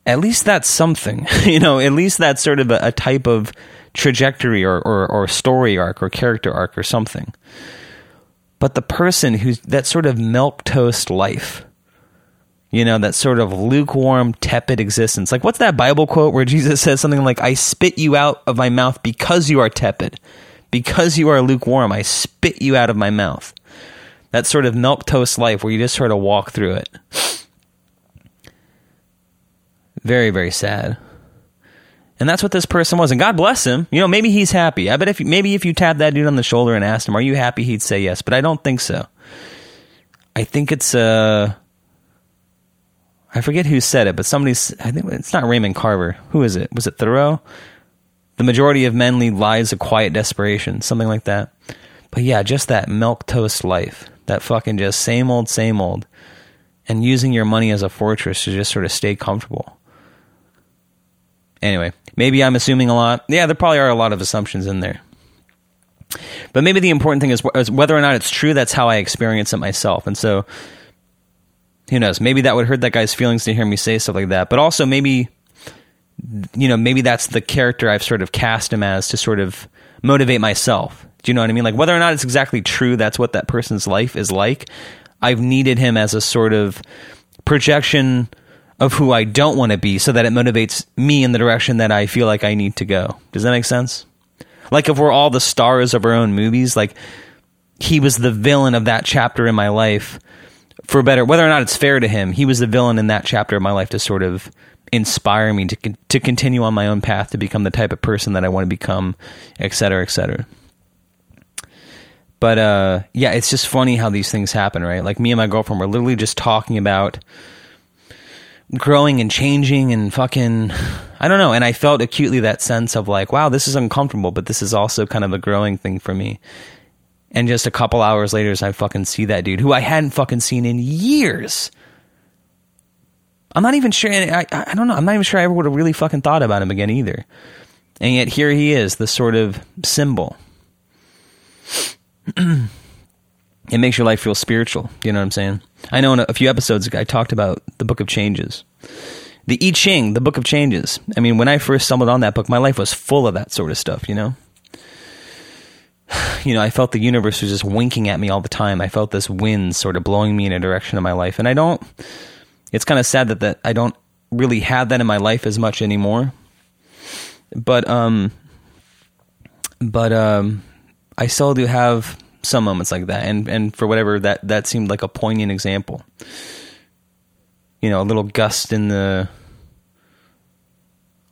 At least that's something, you know. At least that's sort of a, a type of trajectory or, or or story arc or character arc or something. But the person who's that sort of milk toast life you know, that sort of lukewarm, tepid existence. Like, what's that Bible quote where Jesus says something like, I spit you out of my mouth because you are tepid, because you are lukewarm, I spit you out of my mouth. That sort of milk toast life where you just sort of walk through it. Very, very sad. And that's what this person was. And God bless him. You know, maybe he's happy. I bet if maybe if you tapped that dude on the shoulder and asked him, "Are you happy?" he'd say yes. But I don't think so. I think it's uh I forget who said it, but somebody's. I think it's not Raymond Carver. Who is it? Was it Thoreau? The majority of men lead lives of quiet desperation, something like that. But yeah, just that milk toast life, that fucking just same old, same old, and using your money as a fortress to just sort of stay comfortable. Anyway, maybe I'm assuming a lot. Yeah, there probably are a lot of assumptions in there. But maybe the important thing is, is whether or not it's true. That's how I experience it myself, and so who knows? Maybe that would hurt that guy's feelings to hear me say stuff like that. But also maybe you know, maybe that's the character I've sort of cast him as to sort of motivate myself. Do you know what I mean? Like whether or not it's exactly true that's what that person's life is like, I've needed him as a sort of projection of who I don't want to be so that it motivates me in the direction that I feel like I need to go. Does that make sense? Like if we're all the stars of our own movies, like he was the villain of that chapter in my life for better whether or not it's fair to him, he was the villain in that chapter of my life to sort of inspire me to to continue on my own path to become the type of person that I want to become, et cetera, et cetera. But uh, yeah, it's just funny how these things happen, right? Like me and my girlfriend were literally just talking about growing and changing and fucking I don't know, and I felt acutely that sense of like, wow, this is uncomfortable, but this is also kind of a growing thing for me. And just a couple hours later, I fucking see that dude who I hadn't fucking seen in years I'm not even sure. I, I don't know. I'm not even sure I ever would have really fucking thought about him again either. And yet here he is, the sort of symbol. it makes your life feel spiritual. You know what I'm saying? I know in a, a few episodes I talked about the Book of Changes. The I Ching, the Book of Changes. I mean, when I first stumbled on that book, my life was full of that sort of stuff, you know? You know, I felt the universe was just winking at me all the time. I felt this wind sort of blowing me in a direction of my life. And I don't it's kind of sad that, that I don't really have that in my life as much anymore. But um but um I still do have some moments like that and and for whatever that that seemed like a poignant example. You know, a little gust in the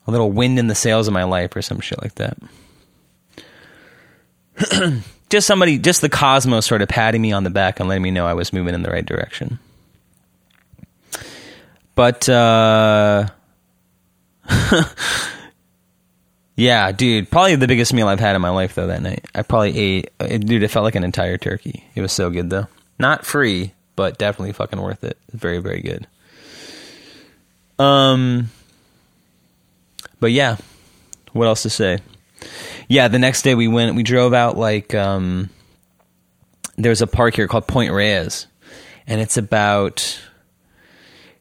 a little wind in the sails of my life or some shit like that. just somebody just the cosmos sort of patting me on the back and letting me know I was moving in the right direction. But uh Yeah, dude, probably the biggest meal I've had in my life though that night. I probably ate dude, it felt like an entire turkey. It was so good though. Not free, but definitely fucking worth it. Very very good. Um but yeah, what else to say? Yeah, the next day we went we drove out like um there's a park here called Point Reyes and it's about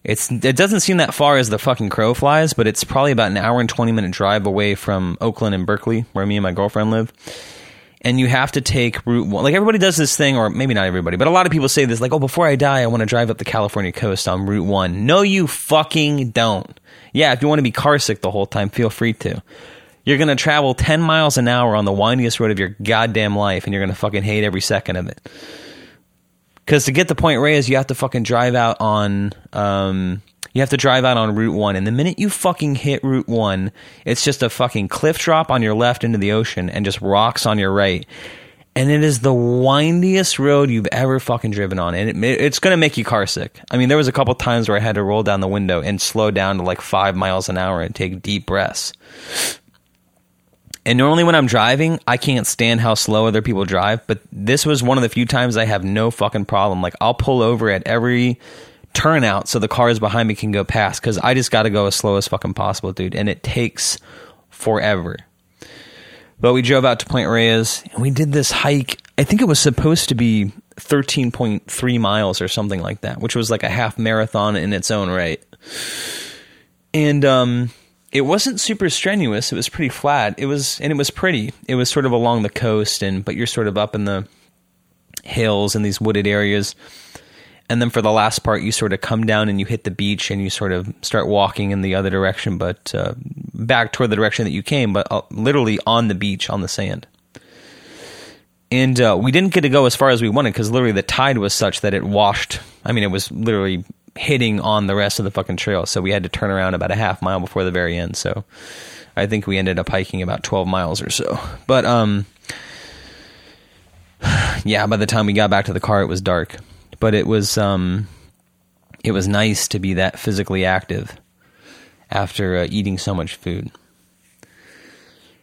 it's it doesn't seem that far as the fucking crow flies, but it's probably about an hour and twenty minute drive away from Oakland and Berkeley, where me and my girlfriend live. And you have to take Route One. Like everybody does this thing, or maybe not everybody, but a lot of people say this, like, "Oh, before I die, I want to drive up the California coast on Route One." No, you fucking don't. Yeah, if you want to be carsick the whole time, feel free to. You're gonna travel ten miles an hour on the windiest road of your goddamn life, and you're gonna fucking hate every second of it. Because to get the Point Reyes, you have to fucking drive out on. Um, you have to drive out on Route 1. And the minute you fucking hit Route 1, it's just a fucking cliff drop on your left into the ocean and just rocks on your right. And it is the windiest road you've ever fucking driven on. And it, it's going to make you car sick. I mean, there was a couple times where I had to roll down the window and slow down to like five miles an hour and take deep breaths and normally when I'm driving, I can't stand how slow other people drive, but this was one of the few times I have no fucking problem. Like I'll pull over at every turnout so the cars behind me can go past cuz I just got to go as slow as fucking possible, dude, and it takes forever. But we drove out to Point Reyes and we did this hike. I think it was supposed to be 13.3 miles or something like that, which was like a half marathon in its own right. And um it wasn't super strenuous. It was pretty flat. It was and it was pretty. It was sort of along the coast and but you're sort of up in the hills and these wooded areas. And then for the last part you sort of come down and you hit the beach and you sort of start walking in the other direction but uh, back toward the direction that you came but uh, literally on the beach on the sand. And uh, we didn't get to go as far as we wanted because literally the tide was such that it washed. I mean, it was literally hitting on the rest of the fucking trail. So we had to turn around about a half mile before the very end. So I think we ended up hiking about 12 miles or so. But um yeah, by the time we got back to the car it was dark. But it was um it was nice to be that physically active after uh, eating so much food.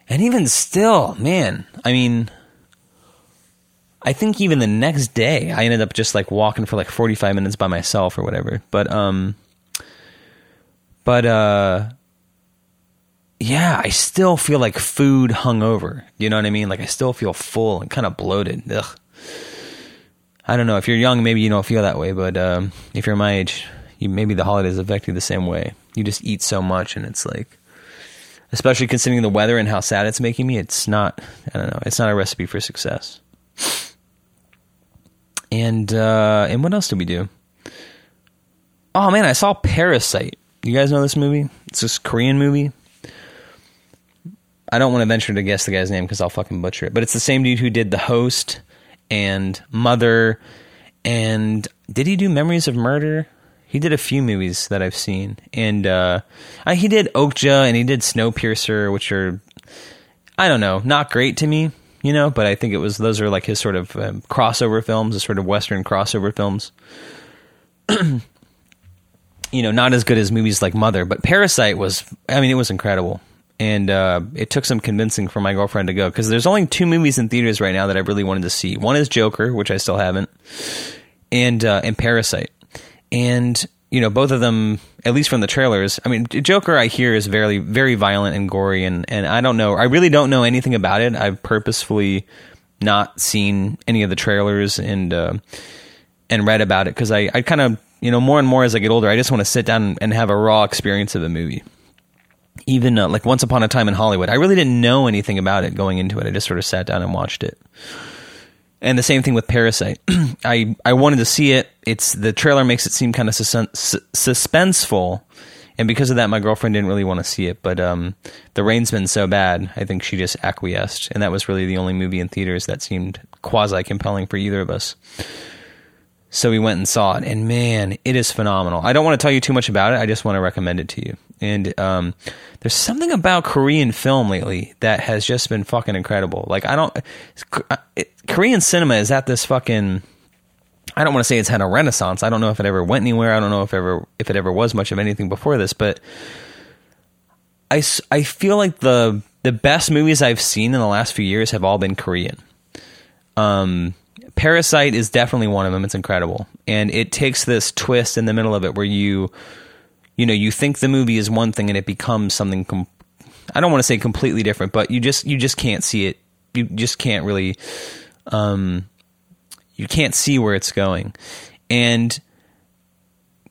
And even still, man, I mean, I think even the next day I ended up just like walking for like 45 minutes by myself or whatever. But um but uh yeah, I still feel like food hungover. You know what I mean? Like I still feel full and kind of bloated. Ugh. I don't know. If you're young, maybe you don't feel that way, but um, if you're my age, you, maybe the holidays affect you the same way. You just eat so much, and it's like, especially considering the weather and how sad it's making me, it's not. I don't know. It's not a recipe for success. And uh, and what else did we do? Oh man, I saw Parasite. You guys know this movie? It's this Korean movie. I don't want to venture to guess the guy's name because I'll fucking butcher it. But it's the same dude who did The Host and Mother, and did he do Memories of Murder? He did a few movies that I've seen, and uh, he did Okja and he did Snowpiercer, which are I don't know, not great to me, you know. But I think it was those are like his sort of um, crossover films, the sort of Western crossover films. you know, not as good as movies like Mother, but Parasite was. I mean, it was incredible and uh, it took some convincing for my girlfriend to go because there's only two movies in theaters right now that I really wanted to see. One is Joker, which I still haven't, and uh, and Parasite, and you know both of them, at least from the trailers. I mean, Joker I hear is very very violent and gory, and and I don't know, I really don't know anything about it. I've purposefully not seen any of the trailers and uh, and read about it because I I kind of you know more and more as I get older, I just want to sit down and have a raw experience of a movie even uh, like Once Upon a Time in Hollywood, I really didn't know anything about it going into it. I just sort of sat down and watched it. And the same thing with Parasite. I I wanted to see it. It's the trailer makes it seem kind of sus- suspenseful, and because of that, my girlfriend didn't really want to see it. But um, the rain's been so bad, I think she just acquiesced, and that was really the only movie in theaters that seemed quasi compelling for either of us. So we went and saw it, and man, it is phenomenal. I don't want to tell you too much about it. I just want to recommend it to you. And um, there's something about Korean film lately that has just been fucking incredible. Like I don't, it, Korean cinema is at this fucking. I don't want to say it's had a renaissance. I don't know if it ever went anywhere. I don't know if ever if it ever was much of anything before this, but I, I feel like the the best movies I've seen in the last few years have all been Korean. Um, Parasite is definitely one of them. It's incredible, and it takes this twist in the middle of it where you you know you think the movie is one thing and it becomes something com- I don't want to say completely different, but you just you just can't see it. You just can't really um you can't see where it's going. And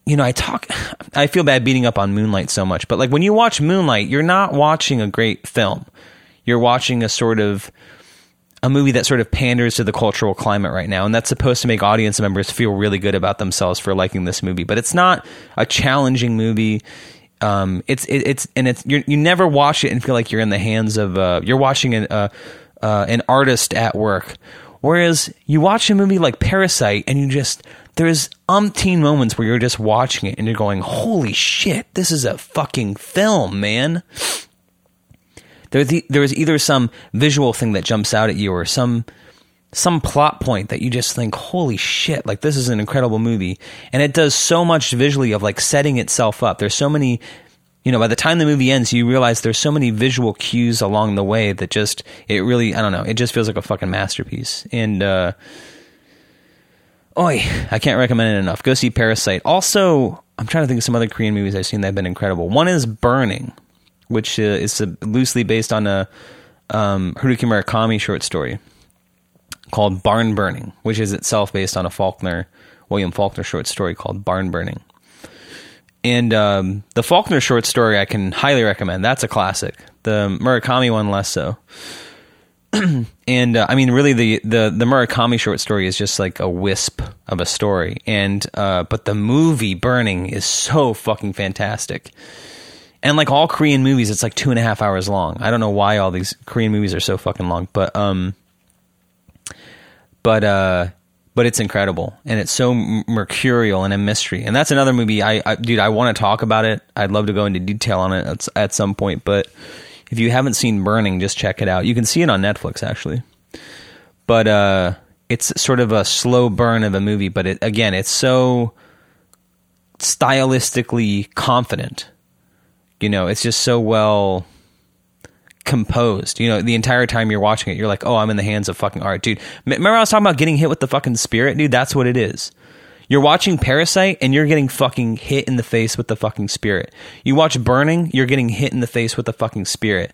you know, I talk I feel bad beating up on Moonlight so much, but like when you watch Moonlight, you're not watching a great film. You're watching a sort of a movie that sort of panders to the cultural climate right now, and that's supposed to make audience members feel really good about themselves for liking this movie. But it's not a challenging movie. Um, it's it, it's and it's you never watch it and feel like you're in the hands of uh, you're watching an uh, uh, an artist at work. Whereas you watch a movie like Parasite and you just there's umpteen moments where you're just watching it and you're going, "Holy shit, this is a fucking film, man!" There, the, there is either some visual thing that jumps out at you or some some plot point that you just think, holy shit, like this is an incredible movie. And it does so much visually of like setting itself up. There's so many, you know, by the time the movie ends, you realize there's so many visual cues along the way that just, it really, I don't know, it just feels like a fucking masterpiece. And, uh, oi, I can't recommend it enough. Go see Parasite. Also, I'm trying to think of some other Korean movies I've seen that have been incredible. One is Burning which uh, is loosely based on a um, Haruki Murakami short story called Barn Burning, which is itself based on a Faulkner William Faulkner short story called Barn Burning. And um, the Faulkner short story I can highly recommend. That's a classic. The Murakami one less so. and uh, I mean, really, the, the the Murakami short story is just like a wisp of a story, and uh, but the movie Burning is so fucking fantastic. And like all Korean movies, it's like two and a half hours long. I don't know why all these Korean movies are so fucking long, but um, but uh, but it's incredible and it's so mercurial and a mystery. And that's another movie. I, I dude, I want to talk about it. I'd love to go into detail on it at, at some point. But if you haven't seen Burning, just check it out. You can see it on Netflix actually. But uh, it's sort of a slow burn of a movie. But it, again, it's so stylistically confident you know, it's just so well composed. You know, the entire time you're watching it, you're like, oh, I'm in the hands of fucking art, dude. Remember I was talking about getting hit with the fucking spirit, dude? That's what it is. You're watching Parasite and you're getting fucking hit in the face with the fucking spirit. You watch Burning, you're getting hit in the face with the fucking spirit.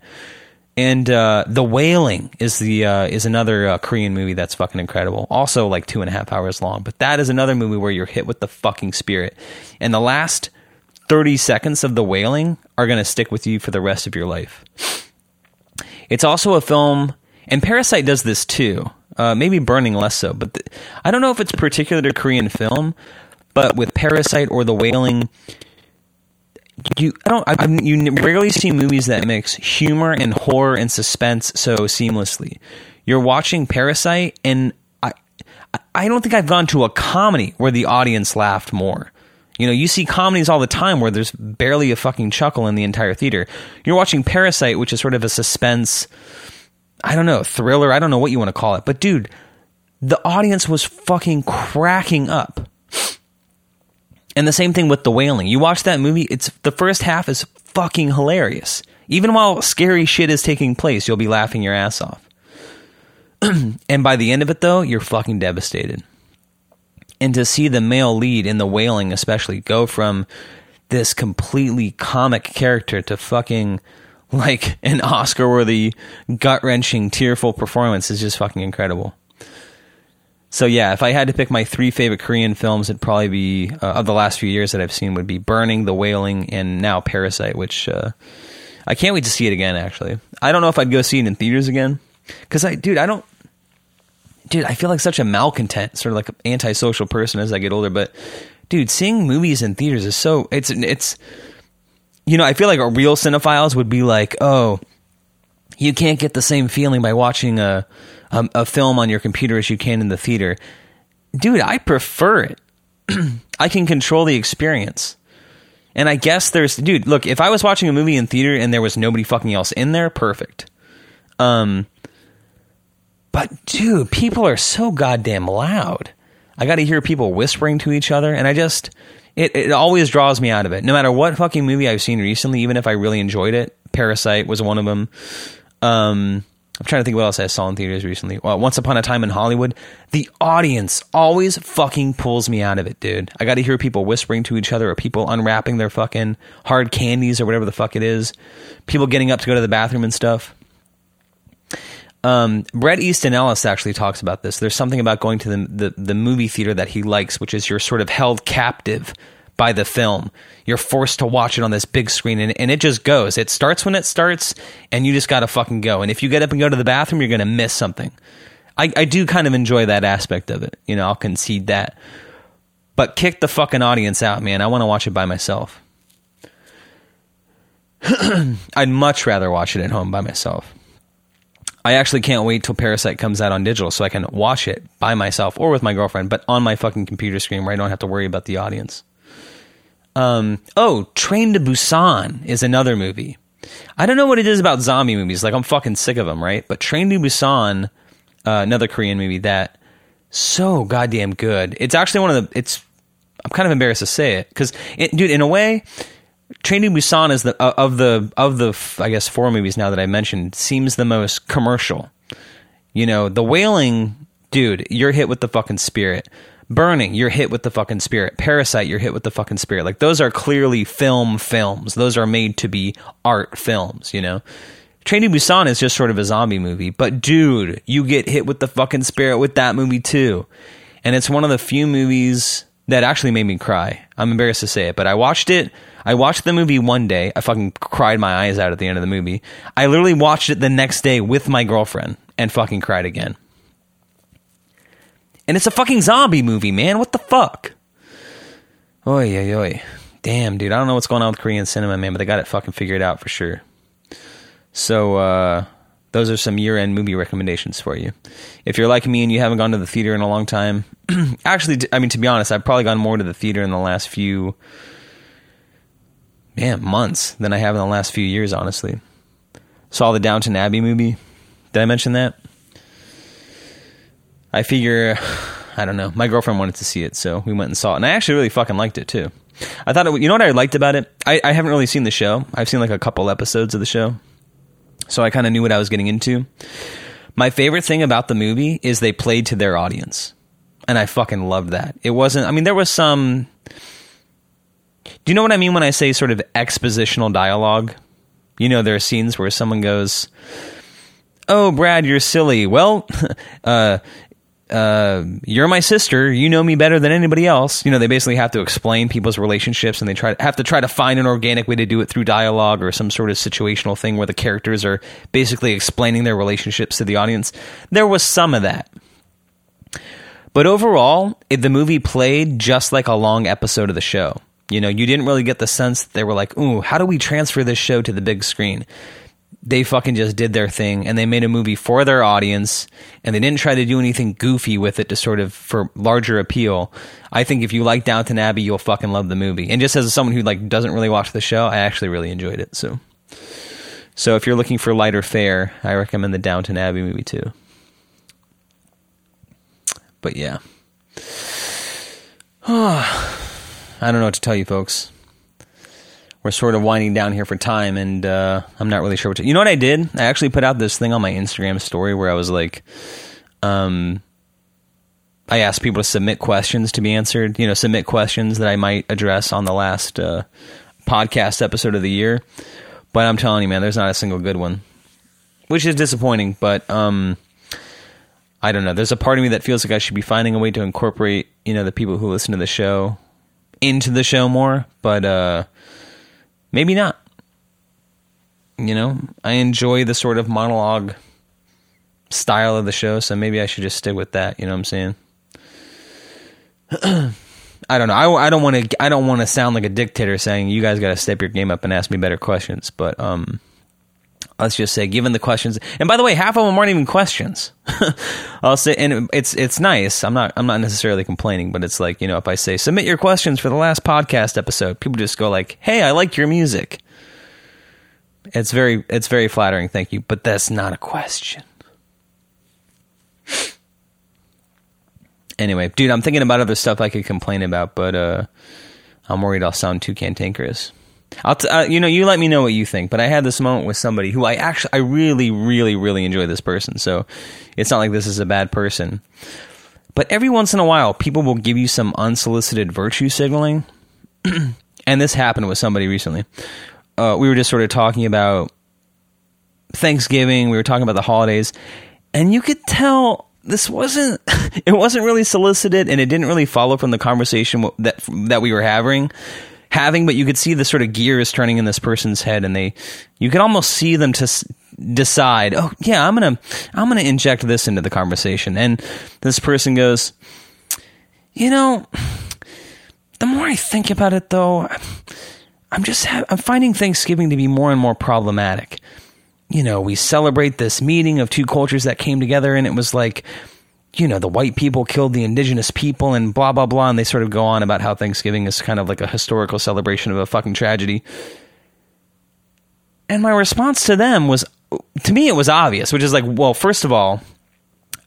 And uh, the Wailing is the uh, is another uh, Korean movie that's fucking incredible. Also like two and a half hours long, but that is another movie where you're hit with the fucking spirit. And the last thirty seconds of the Wailing are gonna stick with you for the rest of your life. It's also a film, and Parasite does this too. Uh, maybe Burning less so, but the, I don't know if it's particular to Korean film. But with Parasite or The Wailing, you I don't I, you rarely see movies that mix humor and horror and suspense so seamlessly. You're watching Parasite, and I I don't think I've gone to a comedy where the audience laughed more. You know, you see comedies all the time where there's barely a fucking chuckle in the entire theater. You're watching Parasite, which is sort of a suspense, I don't know, thriller, I don't know what you want to call it. But dude, the audience was fucking cracking up. And the same thing with The Wailing. You watch that movie, it's the first half is fucking hilarious. Even while scary shit is taking place, you'll be laughing your ass off. and by the end of it though, you're fucking devastated and to see the male lead in the wailing especially go from this completely comic character to fucking like an Oscar worthy, gut wrenching, tearful performance is just fucking incredible. So yeah, if I had to pick my three favorite Korean films, it'd probably be uh, of the last few years that I've seen would be Burning, The Wailing, and now Parasite, which uh, I can't wait to see it again. Actually, I don't know if I'd go see it in theaters again because I, dude, I don't dude, I feel like such a malcontent, sort of like an antisocial person as I get older. But dude, seeing movies in theaters is so it's it's you know I feel like a real cinephiles would be like, oh, you can't get the same feeling by watching a a, a film on your computer as you can in the theater. Dude, I prefer it. I can control the experience. And I guess there's dude, look, if I was watching a movie in theater and there was nobody fucking else in there, perfect. Um but dude, people are so goddamn loud. I got to hear people whispering to each other, and I just it it always draws me out of it. No matter what fucking movie I've seen recently, even if I really enjoyed it, Parasite was one of them. Um, I'm trying to think what else I saw in theaters recently. Well, Once Upon a Time in Hollywood, the audience always fucking pulls me out of it, dude. I got to hear people whispering to each other or people unwrapping their fucking hard candies or whatever the fuck it is. People getting up to go to the bathroom and stuff. Um, Bret Easton Ellis actually talks about this. There's something about going to the, the, the movie theater that he likes, which is you're sort of held captive by the film. You're forced to watch it on this big screen, and, and it just goes. It starts when it starts, and you just gotta fucking go. And if you get up and go to the bathroom, you're gonna miss something. I, I do kind of enjoy that aspect of it. You know, I'll concede that. But kick the fucking audience out, man. I want to watch it by myself. I'd much rather watch it at home by myself. I actually can't wait till Parasite comes out on digital so I can watch it by myself or with my girlfriend, but on my fucking computer screen where I don't have to worry about the audience. Um, oh, Train to Busan is another movie. I don't know what it is about zombie movies. Like I'm fucking sick of them, right? But Train to Busan, uh, another Korean movie that so goddamn good. It's actually one of the. It's. I'm kind of embarrassed to say it because, dude, in a way, Train to Busan is the uh, of the of the I guess four movies now that I mentioned seems the most commercial. You know, The Wailing, dude, you're hit with the fucking spirit. Burning, you're hit with the fucking spirit. Parasite, you're hit with the fucking spirit. Like those are clearly film films. Those are made to be art films, you know. Train to Busan is just sort of a zombie movie, but dude, you get hit with the fucking spirit with that movie too. And it's one of the few movies that actually made me cry. I'm embarrassed to say it, but I watched it I watched the movie one day. I fucking cried my eyes out at the end of the movie. I literally watched it the next day with my girlfriend and fucking cried again. And it's a fucking zombie movie, man. What the fuck? Oi, oi, oi. Damn, dude. I don't know what's going on with Korean cinema, man, but they got it fucking figured out for sure. So, uh, those are some year end movie recommendations for you. If you're like me and you haven't gone to the theater in a long time, actually, I mean, to be honest, I've probably gone more to the theater in the last few man, months than I have in the last few years, honestly. Saw the Downton Abbey movie. Did I mention that? I figure, I don't know. My girlfriend wanted to see it, so we went and saw it. And I actually really fucking liked it, too. I thought, it, you know what I liked about it? I, I haven't really seen the show. I've seen like a couple episodes of the show. So I kind of knew what I was getting into. My favorite thing about the movie is they played to their audience. and I fucking loved that. It wasn't. I mean, there was some. Do you know what I mean when I say sort of expositional dialogue? You know, there are scenes where someone goes, "Oh, Brad, you're silly." Well, uh, uh, you're my sister. You know me better than anybody else. You know, they basically have to explain people's relationships, and they try have to try to find an organic way to do it through dialogue or some sort of situational thing where the characters are basically explaining their relationships to the audience. There was some of that. But overall, it, the movie played just like a long episode of the show. You know, you didn't really get the sense that they were like, ooh, how do we transfer this show to the big screen? They fucking just did their thing and they made a movie for their audience and they didn't try to do anything goofy with it to sort of for larger appeal. I think if you like Downton Abbey, you'll fucking love the movie. And just as someone who like doesn't really watch the show, I actually really enjoyed it. So so if you're looking for lighter fare, I recommend the Downton Abbey movie too. But yeah. I don't know what to tell you, folks. We're sort of winding down here for time, and uh, I'm not really sure what to. You know what I did? I actually put out this thing on my Instagram story where I was like, um, I asked people to submit questions to be answered. You know, submit questions that I might address on the last uh, podcast episode of the year. But I'm telling you, man, there's not a single good one, which is disappointing. But um, I don't know. There's a part of me that feels like I should be finding a way to incorporate, you know, the people who listen to the show into the show more, but uh maybe not. You know, I enjoy the sort of monologue style of the show, so maybe I should just stick with that, you know what I'm saying? I don't know. I, don't want to I don't want to sound like a dictator saying you guys got to step your game up and ask me better questions, but um let's just say given the questions. And by the way half of them aren't even questions. I'll say and it's it's nice. I'm not i'm not necessarily complaining but it's like you know if i say submit your questions for the last podcast episode people just go like hey i like your music. It's very it's very flattering. Thank you. But that's not a question. Anyway dude i'm thinking about other stuff i could complain about but uh i'm worried i'll sound too cantankerous I'll t- uh, you know, you let me know what you think. But I had this moment with somebody who I actually, I really, really, really enjoy this person. So it's not like this is a bad person. But every once in a while, people will give you some unsolicited virtue signaling. and this happened with somebody recently. Uh, we were just sort of talking about Thanksgiving. We were talking about the holidays, and you could tell this wasn't it wasn't really solicited, and it didn't really follow from the conversation that that we were having having, but you could see the sort of gears turning in this person's head, and they, you could almost see them to s- decide, oh yeah, I'm gonna, I'm gonna inject this into the conversation, and this person goes, you know, the more I think about it, though, I'm just, ha- I'm finding Thanksgiving to be more and more problematic. You know, we celebrate this meeting of two cultures that came together, and it was like you know, the white people killed the indigenous people and blah, blah, blah. And they sort of go on about how Thanksgiving is kind of like a historical celebration of a fucking tragedy. And my response to them was, to me, it was obvious, which is like, well, first of all,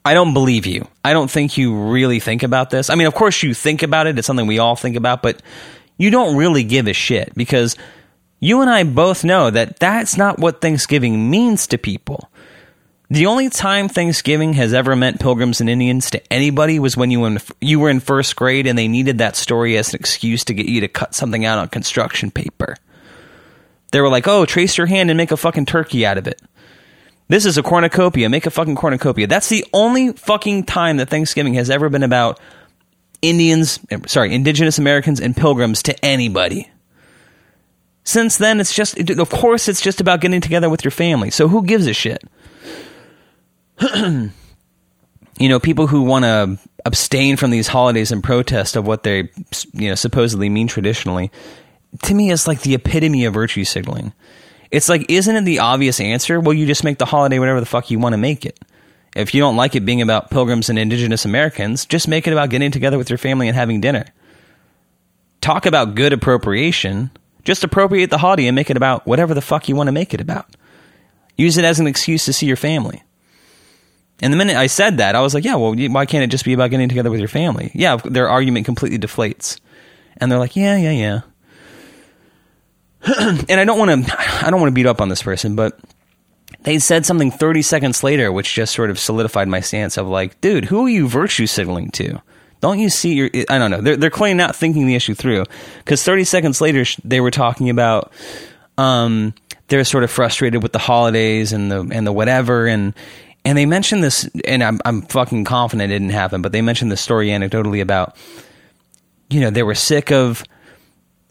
I don't believe you. I don't think you really think about this. I mean, of course you think about it. It's something we all think about, but you don't really give a shit because you and I both know that that's not what Thanksgiving means to people. The only time Thanksgiving has ever meant pilgrims and Indians to anybody was when you in, you were in first grade and they needed that story as an excuse to get you to cut something out on construction paper. They were like, "Oh, trace your hand and make a fucking turkey out of it." This is a cornucopia. Make a fucking cornucopia. That's the only fucking time that Thanksgiving has ever been about Indians, eh, sorry, Indigenous Americans and pilgrims to anybody. Since then, it's just, of course, it's just about getting together with your family. So who gives a shit? you know, people who want to abstain from these holidays and protest of what they, you know, supposedly mean traditionally, to me is like the epitome of virtue signaling. It's like, isn't it the obvious answer? Well, you just make the holiday whatever the fuck you want to make it. If you don't like it being about pilgrims and indigenous Americans, just make it about getting together with your family and having dinner. Talk about good appropriation. Just appropriate the holiday and make it about whatever the fuck you want to make it about. Use it as an excuse to see your family. And the minute I said that, I was like, yeah, well, why can't it just be about getting together with your family? Yeah, their argument completely deflates. And they're like, yeah, yeah, yeah. and I don't want to, I don't want to beat up on this person, but they said something 30 seconds later, which just sort of solidified my stance of like, dude, who are you virtue signaling to? Don't you see? Your, I don't know. They're they're clearly not thinking the issue through because 30 seconds later they were talking about um they're sort of frustrated with the holidays and the and the whatever and and they mentioned this and I'm I'm fucking confident it didn't happen, but they mentioned the story anecdotally about you know they were sick of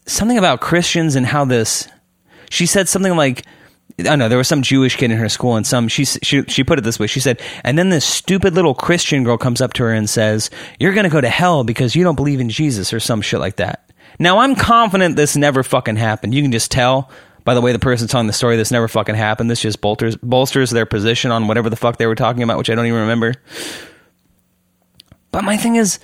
something about Christians and how this. She said something like I don't know. There was some Jewish kid in her school, and some she she she put it this way. She said, and then this stupid little Christian girl comes up to her and says, "You're to go to hell because you don't believe in Jesus," or some shit like that. Now I'm confident this never fucking happened. You can just tell by the way the person telling the story. This never fucking happened. This just bolsters bolsters their position on whatever the fuck they were talking about, which I don't even remember. But my thing is,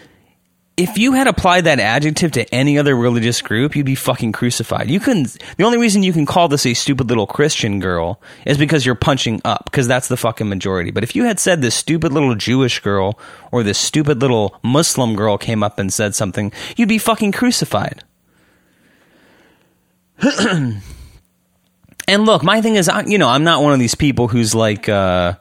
if you had applied that adjective to any other religious group, you'd be fucking crucified. You couldn't. The only reason you can call this a stupid little Christian girl is because you're punching up, because that's the fucking majority. But if you had said this stupid little Jewish girl or this stupid little Muslim girl came up and said something, you'd be fucking crucified. and look, my thing is, you know, I'm not one of these people who's like. Uh,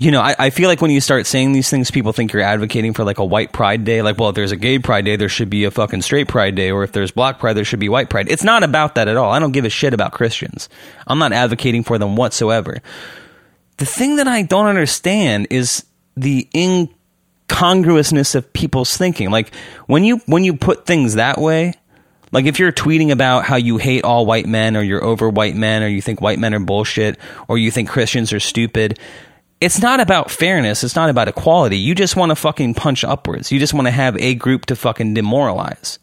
you know, I, I feel like when you start saying these things, people think you're advocating for like a white pride day. Like, well, if there's a gay pride day, there should be a fucking straight pride day. Or if there's black pride, there should be white pride. It's not about that at all. I don't give a shit about Christians. I'm not advocating for them whatsoever. The thing that I don't understand is the incongruousness of people's thinking. Like when you when you put things that way, like if you're tweeting about how you hate all white men or you're over white men or you think white men are bullshit or you think Christians are stupid, it's not about fairness. It's not about equality. You just want to fucking punch upwards. You just want to have a group to fucking demoralize.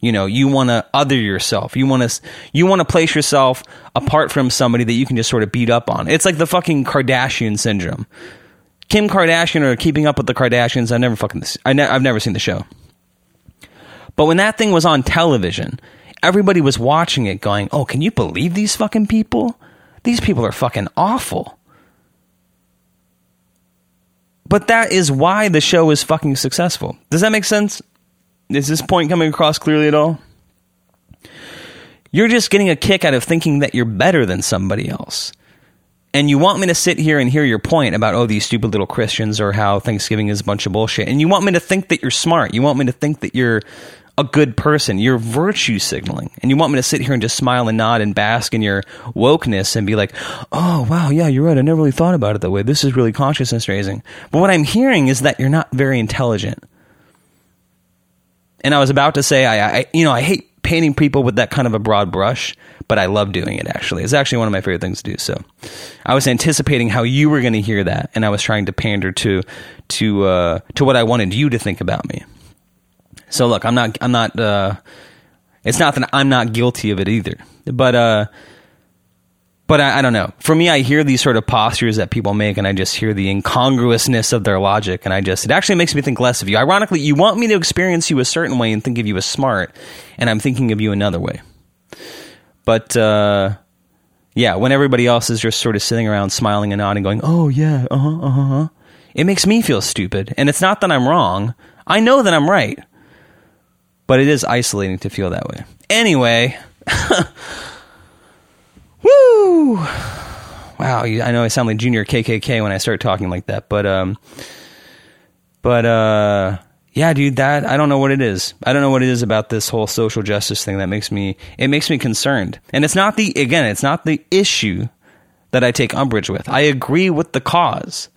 You know, you want to other yourself. You want to you want to place yourself apart from somebody that you can just sort of beat up on. It's like the fucking Kardashian syndrome. Kim Kardashian or Keeping Up with the Kardashians. I never fucking I ne- I've never seen the show. But when that thing was on television, everybody was watching it, going, "Oh, can you believe these fucking people? These people are fucking awful." But that is why the show is fucking successful. Does that make sense? Is this point coming across clearly at all? You're just getting a kick out of thinking that you're better than somebody else. And you want me to sit here and hear your point about, oh, these stupid little Christians or how Thanksgiving is a bunch of bullshit. And you want me to think that you're smart. You want me to think that you're a good person. You're virtue signaling. And you want me to sit here and just smile and nod and bask in your wokeness and be like, oh, wow, yeah, you're right. I never really thought about it that way. This is really consciousness raising. But what I'm hearing is that you're not very intelligent. And I was about to say, I, I you know, I hate painting people with that kind of a broad brush, but I love doing it actually. It's actually one of my favorite things to do. So I was anticipating how you were going to hear that, and I was trying to pander to to uh, to what I wanted you to think about me. So look, I'm not I'm not uh, it's not that I'm not guilty of it either. But uh but I, I, don't know. For me, I hear these sort of postures that people make, and I just hear the incongruousness of their logic, and I just it actually makes me think less of you. Ironically, you want me to experience you a certain way and think of you as smart, and I'm thinking of you another way. But uh, yeah, when everybody else is just sort of sitting around smiling and nodding, going, "Oh yeah, uh huh, uh huh," it makes me feel stupid, and it's not that I'm wrong. I know that I'm right but it is isolating to feel that way. Anyway, woo! Wow, I know I sound like Junior KKK when I start talking like that, but um, but uh, yeah, dude, that I don't know what it is. I don't know what it is about this whole social justice thing that makes me it makes me concerned. And it's not the again, it's not the issue that I take umbrage with. I agree with the cause.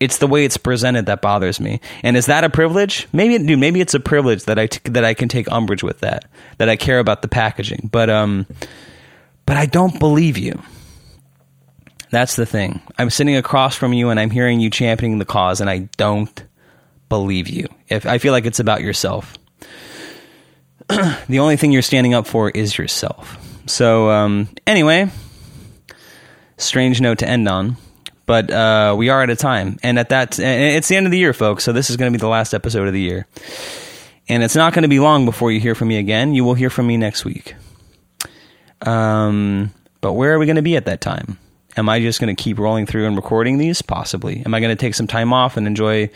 It's the way it's presented that bothers me. And is that a privilege? Maybe, dude, maybe it's a privilege that I t- that I can take umbrage with that. That I care about the packaging, but um, but I don't believe you. That's the thing. I'm sitting across from you and I'm hearing you championing the cause, and I don't believe you. If I feel like it's about yourself, the only thing you're standing up for is yourself. So um, anyway, strange note to end on. But uh, we are at a time, and at that, it's the end of the year, folks. So this is going to be the last episode of the year, and it's not going to be long before you hear from me again. You will hear from me next week. Um, but where are we going to be at that time? Am I just going to keep rolling through and recording these? Possibly. Am I going to take some time off and enjoy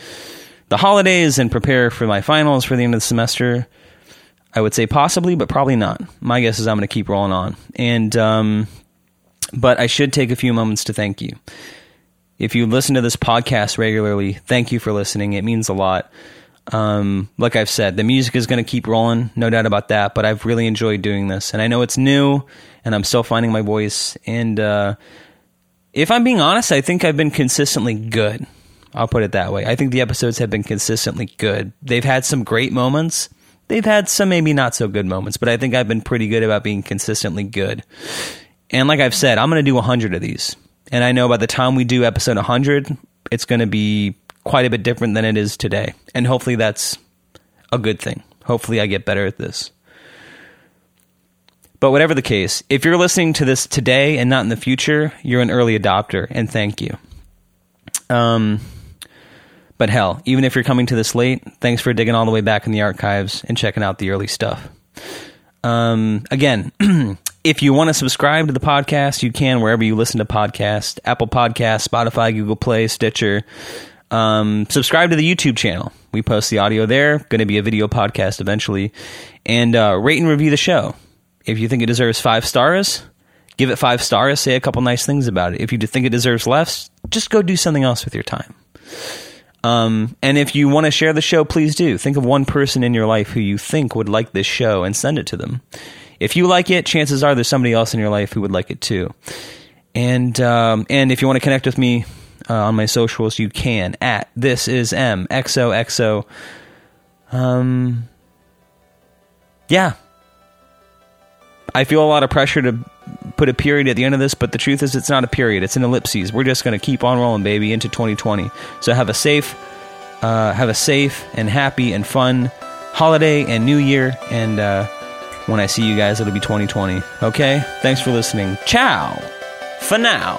the holidays and prepare for my finals for the end of the semester? I would say possibly, but probably not. My guess is I'm going to keep rolling on. And um, but I should take a few moments to thank you. If you listen to this podcast regularly, thank you for listening. It means a lot. Um, like I've said, the music is going to keep rolling, no doubt about that. But I've really enjoyed doing this, and I know it's new, and I'm still finding my voice. And uh, if I'm being honest, I think I've been consistently good. I'll put it that way. I think the episodes have been consistently good. They've had some great moments. They've had some maybe not so good moments, but I think I've been pretty good about being consistently good. And like I've said, I'm going to do 100 of these. And I know by the time we do episode 100, it's going to be quite a bit different than it is today. And hopefully that's a good thing. Hopefully I get better at this. But whatever the case, if you're listening to this today and not in the future, you're an early adopter, and thank you. Um, but hell, even if you're coming to this late, thanks for digging all the way back in the archives and checking out the early stuff. Um, again, if you want to subscribe to the podcast, you can wherever you listen to podcasts Apple Podcasts, Spotify, Google Play, Stitcher. Um, subscribe to the YouTube channel. We post the audio there. Going to be a video podcast eventually. And uh, rate and review the show. If you think it deserves five stars, give it five stars. Say a couple nice things about it. If you think it deserves less, just go do something else with your time. Um, and if you want to share the show, please do. Think of one person in your life who you think would like this show and send it to them. If you like it, chances are there's somebody else in your life who would like it too. And um, and if you want to connect with me uh, on my socials, you can at this is M. Um, yeah. I feel a lot of pressure to put a period at the end of this, but the truth is, it's not a period. It's an ellipses. We're just going to keep on rolling, baby, into 2020. So have a safe, uh, have a safe and happy and fun holiday and New Year. And uh, when I see you guys, it'll be 2020. Okay. Thanks for listening. Ciao. For now.